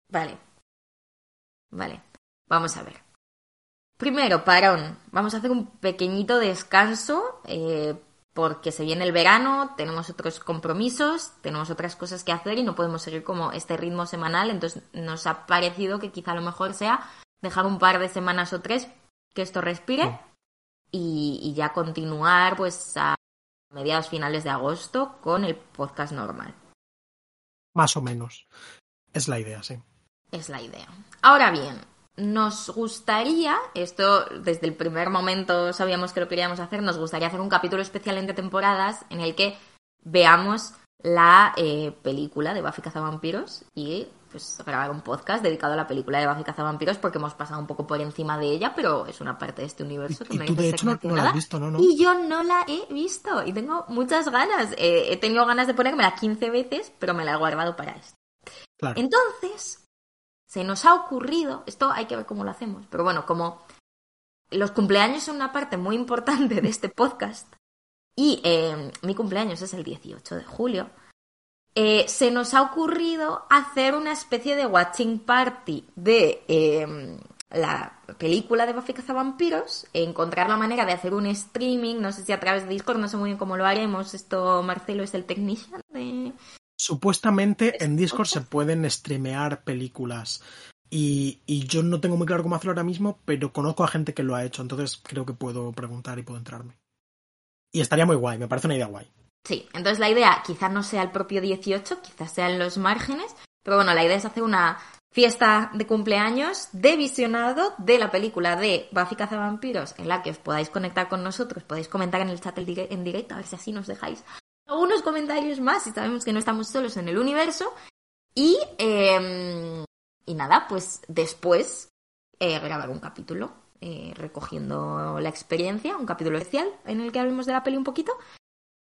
vale. Vale, vamos a ver. Primero, parón. Vamos a hacer un pequeñito descanso eh, porque se viene el verano, tenemos otros compromisos, tenemos otras cosas que hacer y no podemos seguir como este ritmo semanal. Entonces nos ha parecido que quizá lo mejor sea dejar un par de semanas o tres que esto respire y ya continuar pues a mediados finales de agosto con el podcast normal. Más o menos. Es la idea, sí. Es la idea. Ahora bien, nos gustaría, esto desde el primer momento sabíamos que lo queríamos hacer, nos gustaría hacer un capítulo especial entre temporadas en el que veamos la eh, película de Buffy Cazavampiros y pues grabar un podcast dedicado a la película de Buffy Cazavampiros porque hemos pasado un poco por encima de ella, pero es una parte de este universo que Y, y tú, merece de ser hecho, no, no la mencionada. has visto, ¿no? ¿no? Y yo no la he visto y tengo muchas ganas. Eh, he tenido ganas de ponérmela 15 veces, pero me la he guardado para esto. Claro. Entonces, se nos ha ocurrido, esto hay que ver cómo lo hacemos, pero bueno, como los cumpleaños son una parte muy importante de este podcast y eh, mi cumpleaños es el 18 de julio, eh, se nos ha ocurrido hacer una especie de watching party de eh, la película de Buffy Cazavampiros, encontrar la manera de hacer un streaming, no sé si a través de Discord, no sé muy bien cómo lo haremos, esto Marcelo es el technician de... Supuestamente en Discord se pueden streamear películas. Y, y yo no tengo muy claro cómo hacerlo ahora mismo, pero conozco a gente que lo ha hecho, entonces creo que puedo preguntar y puedo entrarme. Y estaría muy guay, me parece una idea guay. Sí, entonces la idea quizás no sea el propio 18, quizás sea en los márgenes, pero bueno, la idea es hacer una fiesta de cumpleaños de visionado de la película de Buffy Cazavampiros, en la que os podáis conectar con nosotros, podéis comentar en el chat en directo, a ver si así nos dejáis algunos comentarios más y sabemos que no estamos solos en el universo. Y, eh, y nada, pues después eh, grabar un capítulo eh, recogiendo la experiencia, un capítulo especial en el que hablemos de la peli un poquito.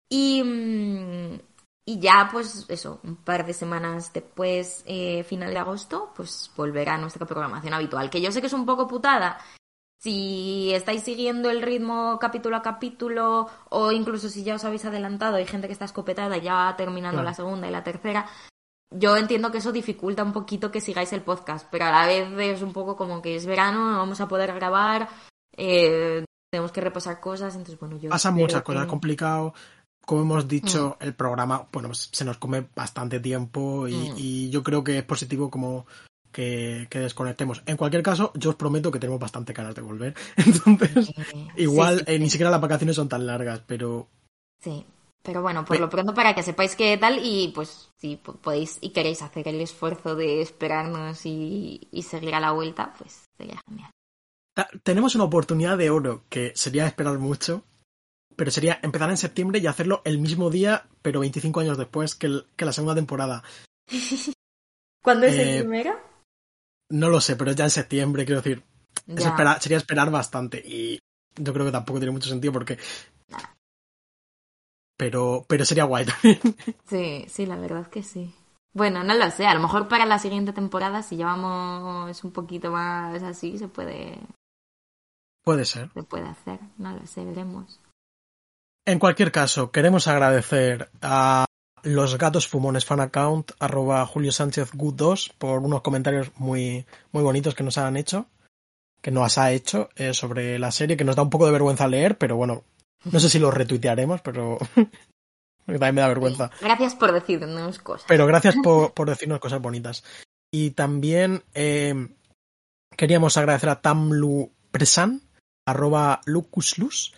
Y, mm, y ya, pues eso, un par de semanas después, eh, final de agosto, pues volverá a nuestra programación habitual. Que yo sé que es un poco putada. Si estáis siguiendo el ritmo capítulo a capítulo, o incluso si ya os habéis adelantado, hay gente que está escopetada ya terminando Claro. la segunda y la tercera. Yo entiendo que eso dificulta un poquito que sigáis el podcast, pero a la vez es un poco como que es verano, no vamos a poder grabar, eh, tenemos que repasar cosas, entonces bueno, yo... Pasan muchas que- cosas complicado. Como hemos dicho, Mm. el programa, bueno, se nos come bastante tiempo y, Mm. y yo creo que es positivo como que, que desconectemos. En cualquier caso, yo os prometo que tenemos bastante ganas de volver. Entonces, Eh, igual sí, sí, eh, ni siquiera las vacaciones son tan largas, pero Sí, pero bueno, por lo pronto para que sepáis qué tal y pues si po- podéis y queréis hacer el esfuerzo de esperarnos y, y seguir a la vuelta, pues sería genial. Tenemos una oportunidad de oro que sería esperar mucho, pero sería empezar en septiembre y hacerlo el mismo día, pero 25 años después que, el- que la segunda temporada. ¿Cuándo es Eh, el primero? No lo sé, pero ya en septiembre, quiero decir, es Ya. esperar- sería esperar bastante y yo creo que tampoco tiene mucho sentido porque... Pero, pero sería guay también. Sí, sí, la verdad que sí. Bueno, no lo sé, a lo mejor para la siguiente temporada, si llevamos un poquito más así, se puede, Puede ser. se puede hacer. No lo sé, veremos. En cualquier caso, queremos agradecer a los gatos fumones fan account arroba Julio Sánchez Good 2 por unos comentarios muy, muy bonitos que nos han hecho, que nos ha hecho eh, sobre la serie, que nos da un poco de vergüenza leer, pero bueno, no sé si los retuitearemos, pero también me da vergüenza. Gracias por decirnos cosas. Pero gracias por, por decirnos cosas bonitas. Y también eh, queríamos agradecer a Tamlu Presan, arroba Lucuslus,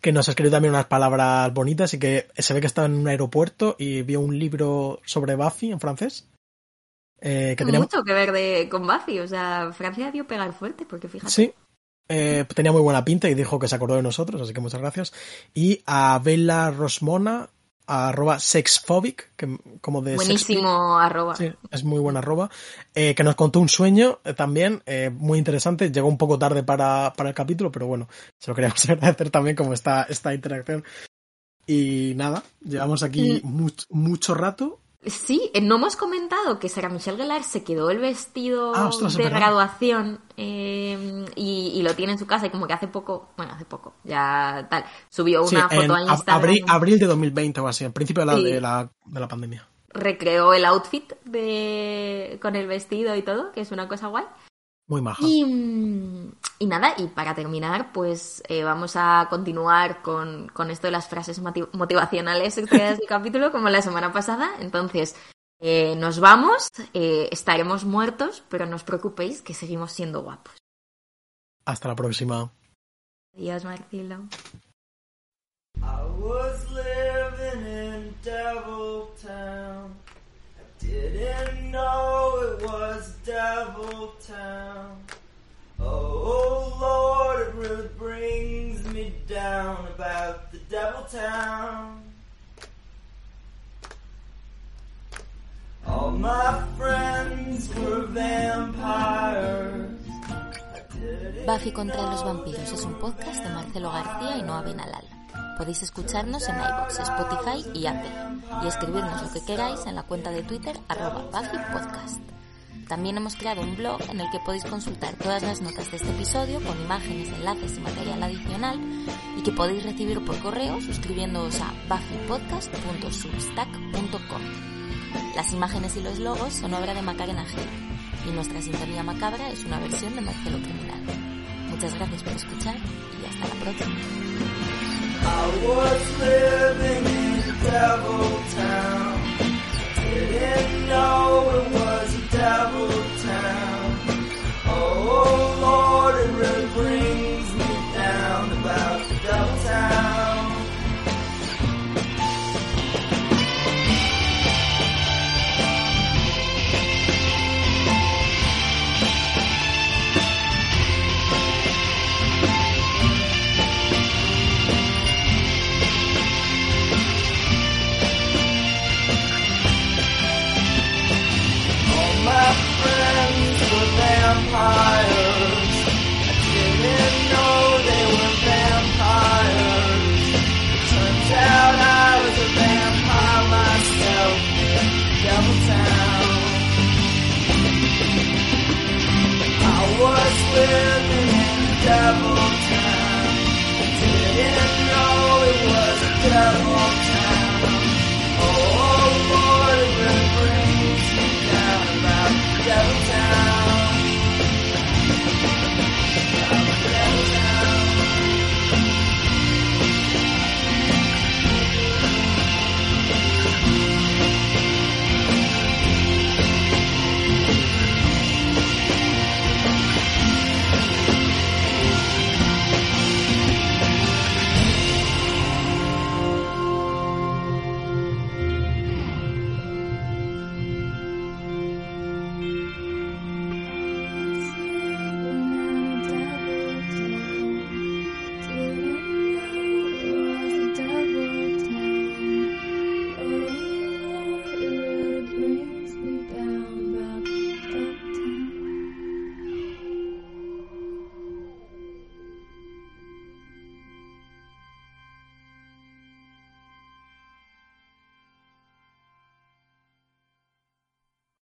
que nos ha escrito también unas palabras bonitas y que se ve que estaba en un aeropuerto y vio un libro sobre Buffy en francés. Eh, que tenía mucho que ver de, con Buffy, o sea, Francia dio pegar fuerte, porque fíjate. Sí, eh, tenía muy buena pinta y dijo que se acordó de nosotros, así que muchas gracias. Y a Bella Rosmona, arroba sexphobic, que, como de Buenísimo arroba. Sí, es muy buena arroba. Eh, que nos contó un sueño eh, también, eh, muy interesante. Llegó un poco tarde para, para el capítulo, pero bueno, se lo queríamos agradecer también como esta, esta interacción. Y nada, llevamos aquí Mm. much- mucho rato. Sí, eh, no hemos comentado que Sarah Michelle Gellar se quedó el vestido Ah, ostras, de graduación eh, y, y lo tiene en su casa y como que hace poco, bueno, hace poco, ya tal, subió Sí, una foto en a Instagram. abril, abril de 2020 o así, al principio de la, Sí. de la, de la pandemia. recreó el outfit de con el vestido y todo, que es una cosa guay. Muy maja. Y, y nada, y para terminar, pues eh, vamos a continuar con, con esto de las frases moti- motivacionales extraídas del capítulo, como la semana pasada. Entonces, eh, nos vamos, eh, estaremos muertos, pero no os preocupéis que seguimos siendo guapos. Hasta la próxima. Adiós, Marcelo. I was living in Devil Town. I didn't know it was Devil Town. Oh Lord, it really brings me down about the Devil Town. All my friends were vampires. Buffy contra los vampiros es un podcast de Marcelo García y Noa Benalal. Podéis escucharnos en iVoox, Spotify y Apple y escribirnos lo que queráis en la cuenta de Twitter arroba Buffy Podcast. También hemos creado un blog en el que podéis consultar todas las notas de este episodio con imágenes, enlaces y material adicional y que podéis recibir por correo suscribiéndoos a buffypodcast.substack.com. Las imágenes y los logos son obra de Macarena Gil y nuestra sintonía macabra es una versión de Marcelo Criminal. Muchas gracias por escuchar y hasta la próxima. Devil town. Oh Lord, I